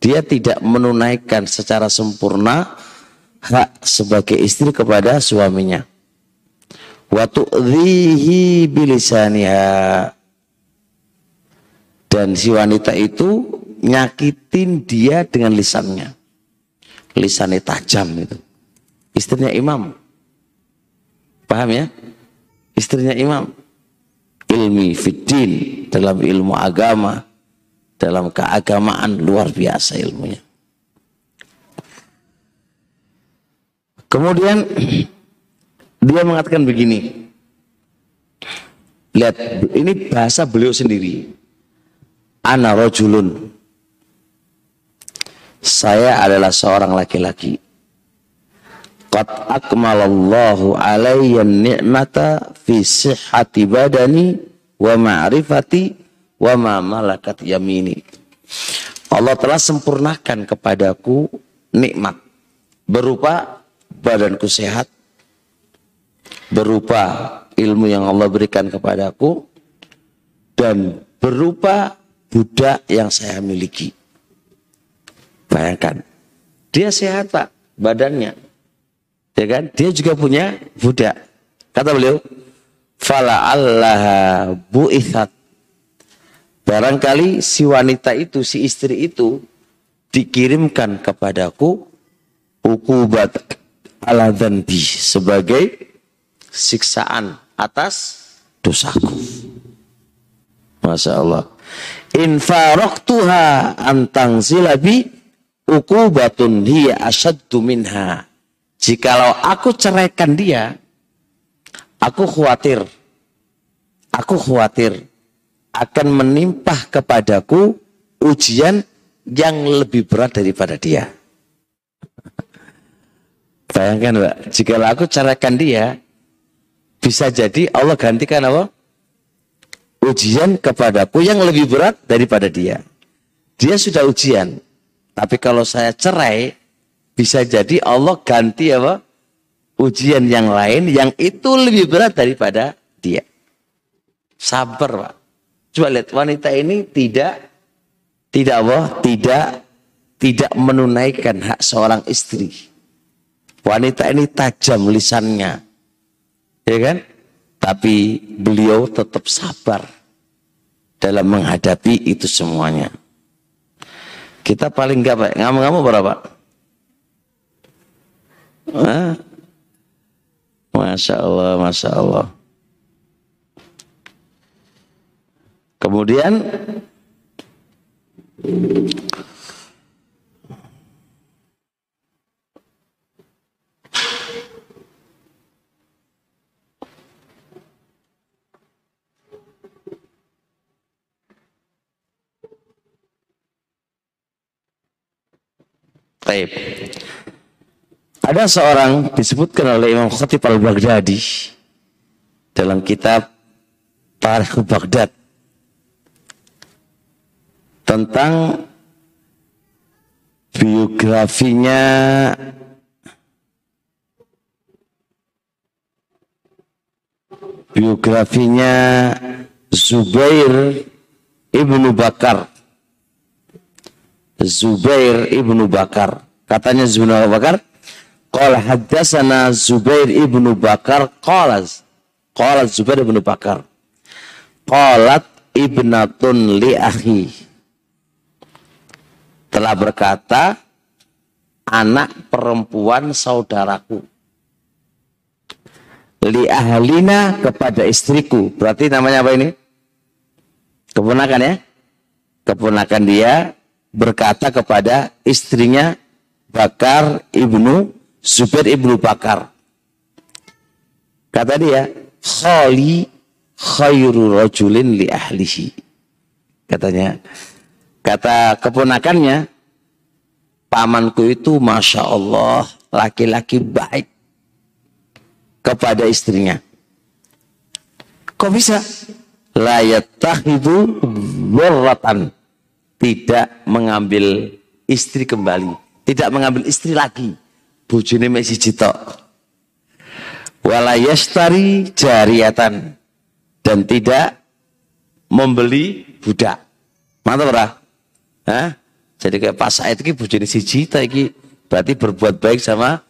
dia tidak menunaikan secara sempurna hak sebagai istri kepada suaminya. Wa tu'dhihi bilisaniha. Dan si wanita itu nyakitin dia dengan lisannya. Lisannya tajam itu. Istrinya imam. Paham ya? Istrinya imam. Ilmi fiddin dalam ilmu agama. Dalam keagamaan luar biasa ilmunya. Kemudian dia mengatakan begini. Lihat, ini bahasa beliau sendiri. Ana rojulun. Saya adalah seorang laki-laki. Qad akmalallahu alayya ni'mata fi sihhati badani wa ma'rifati wa ma malakat yamini. Allah telah sempurnakan kepadaku nikmat berupa badanku sehat, berupa ilmu yang Allah berikan kepadaku, dan berupa budak yang saya miliki. Bayangkan, dia sehat pak, badannya, Ya kan? Dia juga punya budak. Kata beliau, fala Allah bu'ithat. Barangkali si wanita itu, si istri itu dikirimkan kepadaku ukubat ala dhanbi sebagai siksaan atas dosaku. Masya Allah. In faroktuha antang zilabi ukubatun hiya asyaddu minha. Jikalau aku ceraikan dia, aku khawatir, aku khawatir akan menimpah kepadaku ujian yang lebih berat daripada dia. Bayangkan Mbak, jika aku ceraikan dia, bisa jadi Allah gantikan apa? Ujian kepadaku yang lebih berat daripada dia. Dia sudah ujian. Tapi kalau saya cerai, bisa jadi Allah ganti apa? Ujian yang lain yang itu lebih berat daripada dia. Sabar, Pak. Coba lihat wanita ini tidak tidak apa? Tidak tidak menunaikan hak seorang istri. Wanita ini tajam lisannya. Ya kan? Tapi beliau tetap sabar dalam menghadapi itu semuanya. Kita paling enggak, Pak. Ngamu-ngamu berapa? Hah? Masya Allah, Masya Allah. Kemudian Taib. Ada seorang disebutkan oleh Imam Khatib al-Baghdadi dalam kitab Tarikh Baghdad tentang biografinya biografinya Zubair ibnu Bakar. Zubair ibnu Bakar. Katanya Zubair Bakar Qala haddatsana Zubair ibnu Bakar qala qala Zubair ibnu Bakar. Qalat ibnatun li akhi. Telah berkata anak perempuan saudaraku. Li ahlina kepada istriku. Berarti namanya apa ini? Keponakan ya? Keponakan dia berkata kepada istrinya Bakar ibnu Zubair ibnu Bakar. Kata dia, khali khairu rajulin li ahlihi. Katanya, kata keponakannya, pamanku itu Masya Allah, laki-laki baik kepada istrinya. Kok bisa? Layat tahidu warratan. Tidak mengambil istri kembali. Tidak mengambil istri lagi bojone mek siji tok. walayastari jariatan dan tidak membeli budak. Mantap ora? Hah? Jadi kayak Pak Said ini bujuni siji iki berarti berbuat baik sama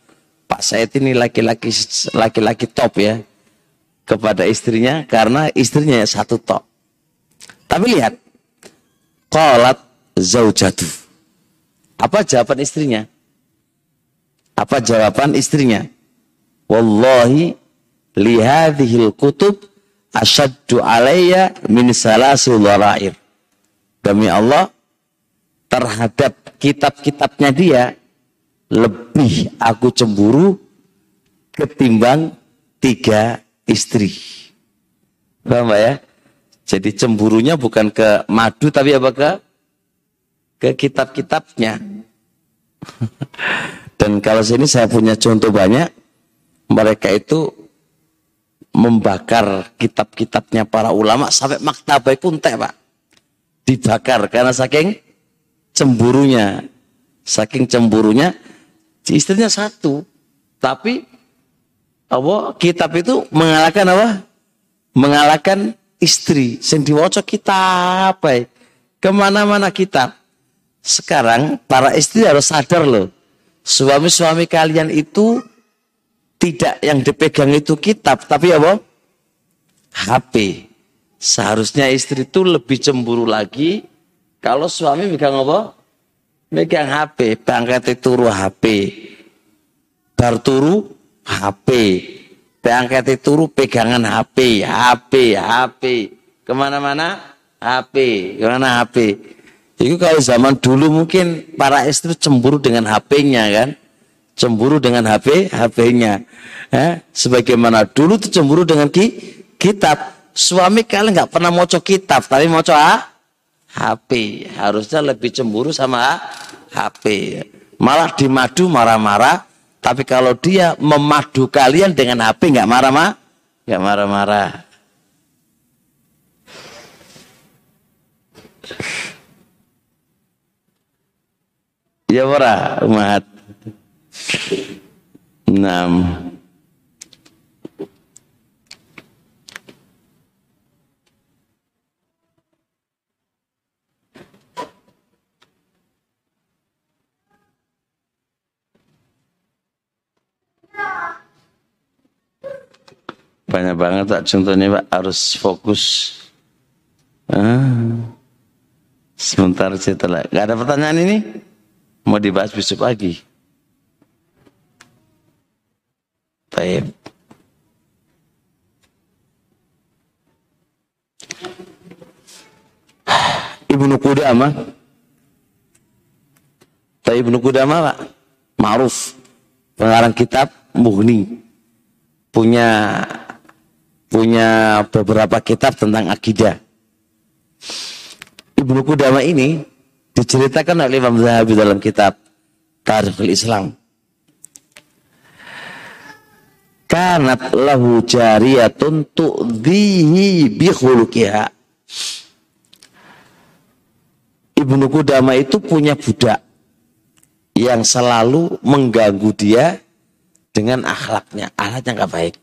Pak Said ini laki-laki laki-laki top ya kepada istrinya karena istrinya satu top. Tapi lihat qalat zaujatu. Apa jawaban istrinya? Apa jawaban istrinya? Wallahi lihadhil kutub asyaddu alayya min salasil warair. Demi Allah, terhadap kitab-kitabnya dia, lebih aku cemburu ketimbang tiga istri. Paham ya? Jadi cemburunya bukan ke madu tapi apa ke ke kitab-kitabnya. Dan kalau sini saya punya contoh banyak, mereka itu membakar kitab-kitabnya para ulama sampai maktabah pun teh pak. Dibakar karena saking cemburunya. Saking cemburunya istrinya satu. Tapi apa kitab itu mengalahkan apa? Mengalahkan istri sing diwaca kitab baik. Ke mana-mana kitab. Sekarang para istri harus sadar loh suami-suami kalian itu tidak yang dipegang itu kitab, tapi apa? HP. Seharusnya istri itu lebih cemburu lagi kalau suami megang apa? Megang HP, bangkat turu HP. Bar turu HP. Bangkat turu pegangan HP, HP, HP. Ke mana-mana HP, ke mana HP. Itu kalau zaman dulu mungkin para istri cemburu dengan HP-nya kan? Cemburu dengan HP HP-nya eh, sebagaimana dulu tuh cemburu dengan ki, kitab. Suami kalian nggak pernah mau kitab tapi mau ah, HP harusnya lebih cemburu sama HP malah dimadu marah-marah. Tapi kalau dia memadu kalian dengan HP nggak marah-marah? Nggak marah-marah ya ora umat Enam. Banyak banget tak contohnya Pak harus fokus. Ah. Sebentar setelah. Gak ada pertanyaan ini? Mau dibahas besok lagi. Baik. Ibnu Qudamah. Tapi Ibnu Qudamah Pak, ma'ruf. Pengarang kitab Mughni. Punya punya beberapa kitab tentang akidah. Ibnu Qudamah ini diceritakan oleh Imam Zahabi dalam kitab Tarikhul Islam. kanat lahu jariyatun tu'dhihi bi khuluqiha. Ibnu Kudama itu punya budak yang selalu mengganggu dia dengan akhlaknya, akhlaknya nggak baik.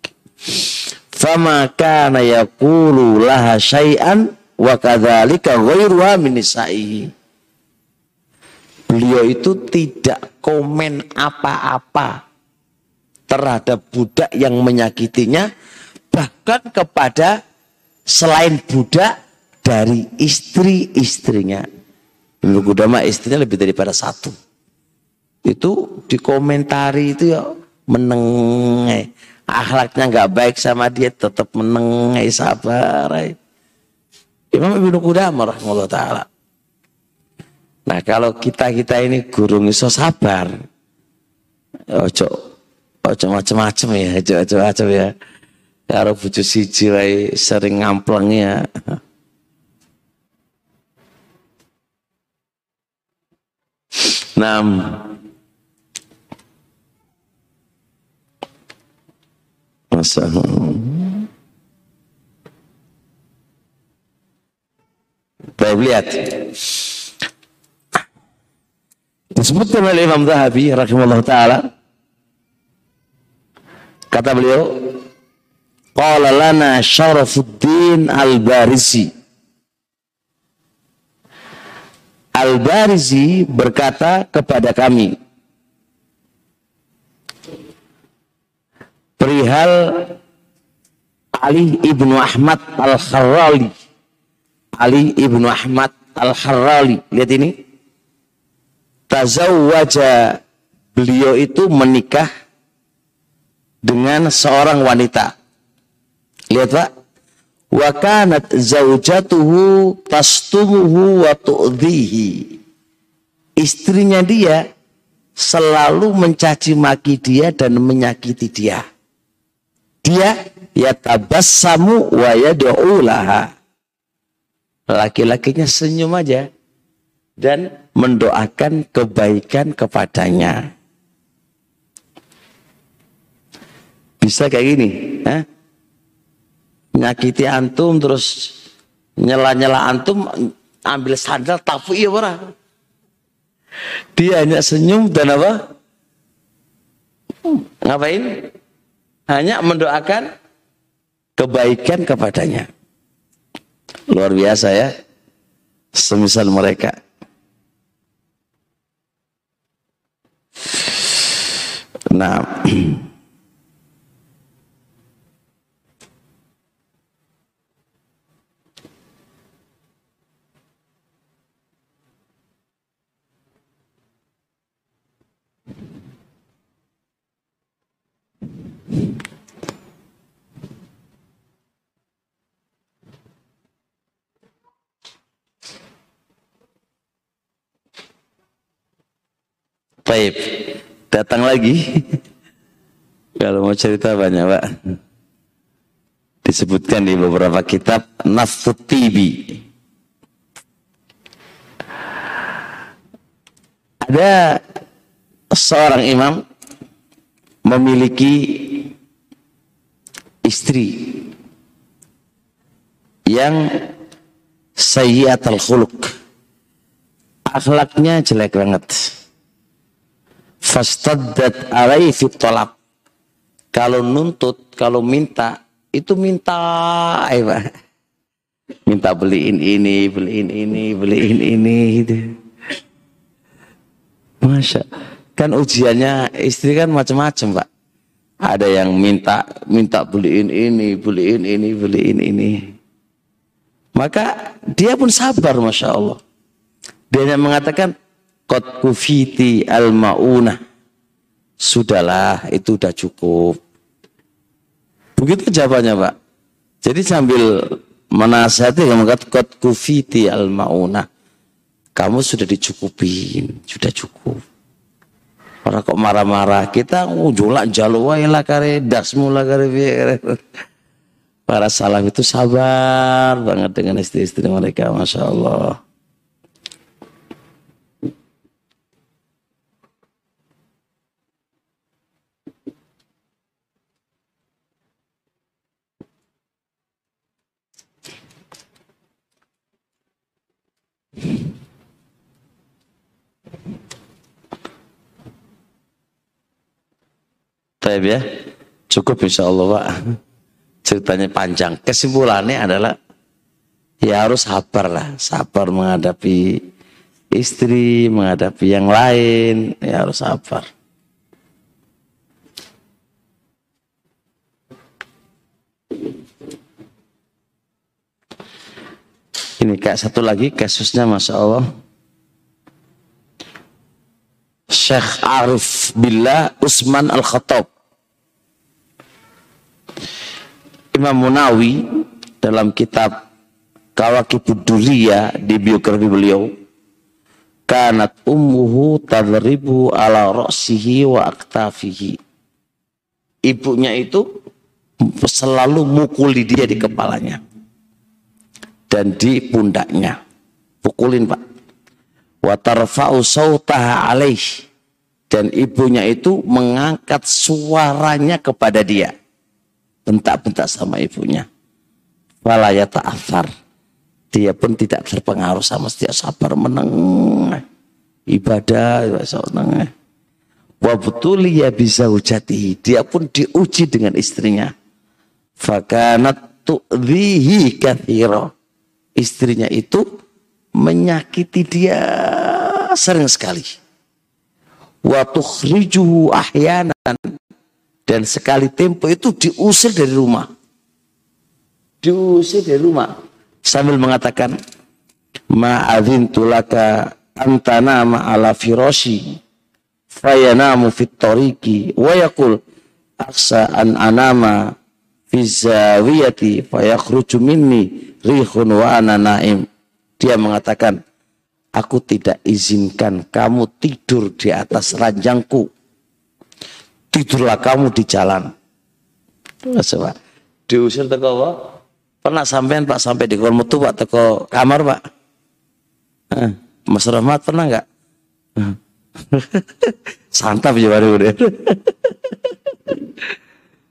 Fama kana yaqulu laha syai'an wa kadzalika ghairuha min Beliau itu tidak komen apa-apa terhadap budak yang menyakitinya bahkan kepada selain budak dari istri-istrinya. Ibnu Kudama istrinya lebih daripada satu. Itu dikomentari itu ya menengai. Akhlaknya nggak baik sama dia tetap menengai sabar. Imam Ibnu Kudama rahimahullah taala. Nah kalau kita-kita ini gurung iso sabar. Ojo ojo macam-macam ya, ojo ojo macam ya. Karo bojo siji wae sering ngampleng ya. Nam Masa Baik lihat Disebutkan oleh Imam Zahabi rahimahullah taala Kata beliau, Qala lana Syarafuddin Al-Barisi. Al-Barizi berkata kepada kami, perihal Ali ibnu Ahmad Al-Kharrali. Ali ibnu Ahmad Al-Kharrali. Lihat ini. Tazawwaja beliau itu menikah dengan seorang wanita. Lihat Pak. Wa kanat zaujatuhu tastumuhu wa tu'dhihi. Istrinya dia selalu mencaci maki dia dan menyakiti dia. Dia ya tabassamu wa yad'u laha. Laki-lakinya senyum aja dan mendoakan kebaikan kepadanya. Bisa kayak gini, eh? nyakiti antum terus nyela-nyela antum ambil sandal tapu iya orang dia hanya senyum dan apa? Ngapain? Hanya mendoakan kebaikan kepadanya. Luar biasa ya semisal mereka nah. Baik, datang lagi. Kalau mau cerita banyak pak. Disebutkan di beberapa kitab Nafut Tibi. Ada seorang imam memiliki istri yang sayyiatul khuluq. Akhlaknya jelek banget fastaddat alaihi talab. Kalau nuntut, kalau minta, itu minta ya Minta beliin ini, beliin ini, beliin ini gitu. Masya. Kan ujiannya istri kan macam-macam, Pak. Ada yang minta minta beliin ini, beliin ini, beliin ini. Maka dia pun sabar, masya Allah. Dia hanya mengatakan, Qad kufiti al-ma'unah. Sudahlah, itu udah cukup. Begitu jawabannya, Pak. Jadi sambil menasihati kamu kata qad kufiti al-ma'unah. Kamu sudah dicukupin, sudah cukup. Orang kok marah-marah, kita ngujulak jaluwai lah kare dasmu lah kare Para salaf itu sabar banget dengan istri-istri mereka, Masya Allah. Taib ya. Cukup insya Allah Pak. Ceritanya panjang. Kesimpulannya adalah ya harus sabar lah. Sabar menghadapi istri, menghadapi yang lain. Ya harus sabar. Ini kayak satu lagi kasusnya Masya Allah. Syekh Arif Billah Usman Al-Khattab. Imam Munawi dalam kitab Kawakibud Duriyah di biografi beliau kanat ummuhu tadribu ala ra'sihi wa aktafihi. Ibunya itu selalu mukuli dia di kepalanya dan di pundaknya. Pukulin Pak. Watarfa'u sautaha alaih. Dan ibunya itu mengangkat suaranya kepada dia. Bentak-bentak sama ibunya. Walaya ta'afar. Dia pun tidak terpengaruh sama setiap sabar meneng. Ibadah, seneng. Wabtuliya bisa hujati. Dia pun diuji dengan istrinya. Fakanat tu'dhihi kathiro. Istrinya itu menyakiti dia sering sekali. Wa ahyanan. Dan sekali tempo itu diusir dari rumah. Diusir dari rumah. Sambil mengatakan, Ma'adhin tulaka antana ma'ala firoshi fayanamu fit tariqi wa yaqul aksa an anama fi zawiyati fayakhruju minni rihun wa ana naim dia mengatakan aku tidak izinkan kamu tidur di atas ranjangku tidurlah kamu di jalan Coba. diusir teko apa? Pernah sampean Pak sampai di kamar metu Pak teko kamar Pak? Mas Rahmat pernah nggak? Santap ya baru deh.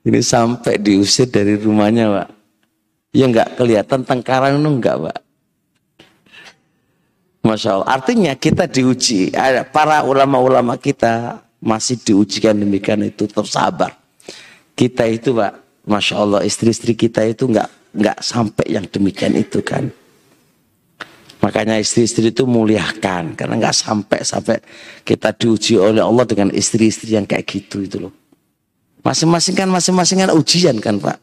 Ini sampai diusir dari rumahnya, Pak. Ya nggak kelihatan tengkaran itu enggak, Pak. Masya Allah. Artinya kita diuji. Para ulama-ulama kita masih diujikan demikian itu tersabar. Kita itu, Pak, Masya Allah, istri-istri kita itu nggak nggak sampai yang demikian itu kan. Makanya istri-istri itu muliakan karena nggak sampai sampai kita diuji oleh Allah dengan istri-istri yang kayak gitu itu loh. Masing-masing kan masing-masing kan ujian kan Pak.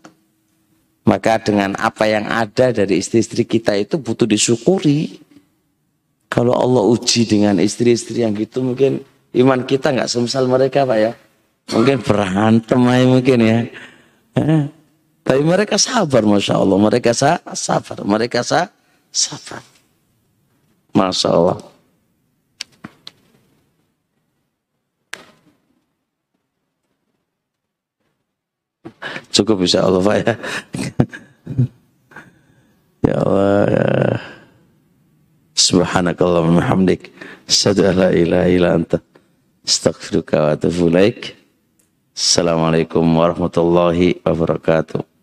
Maka dengan apa yang ada dari istri-istri kita itu butuh disyukuri. Kalau Allah uji dengan istri-istri yang gitu mungkin iman kita nggak semisal mereka Pak ya. Mungkin berantem aja mungkin ya. Eh, tapi mereka sabar Masya Allah. Mereka sabar. Mereka sabar. Masya Allah. Cukup bisa Allah Pak ya. ya Allah ya. Subhanakallah wa hamdik. Asyhadu ilaha anta. Astaghfiruka wa atubu ilaik. Assalamualaikum warahmatullahi wabarakatuh.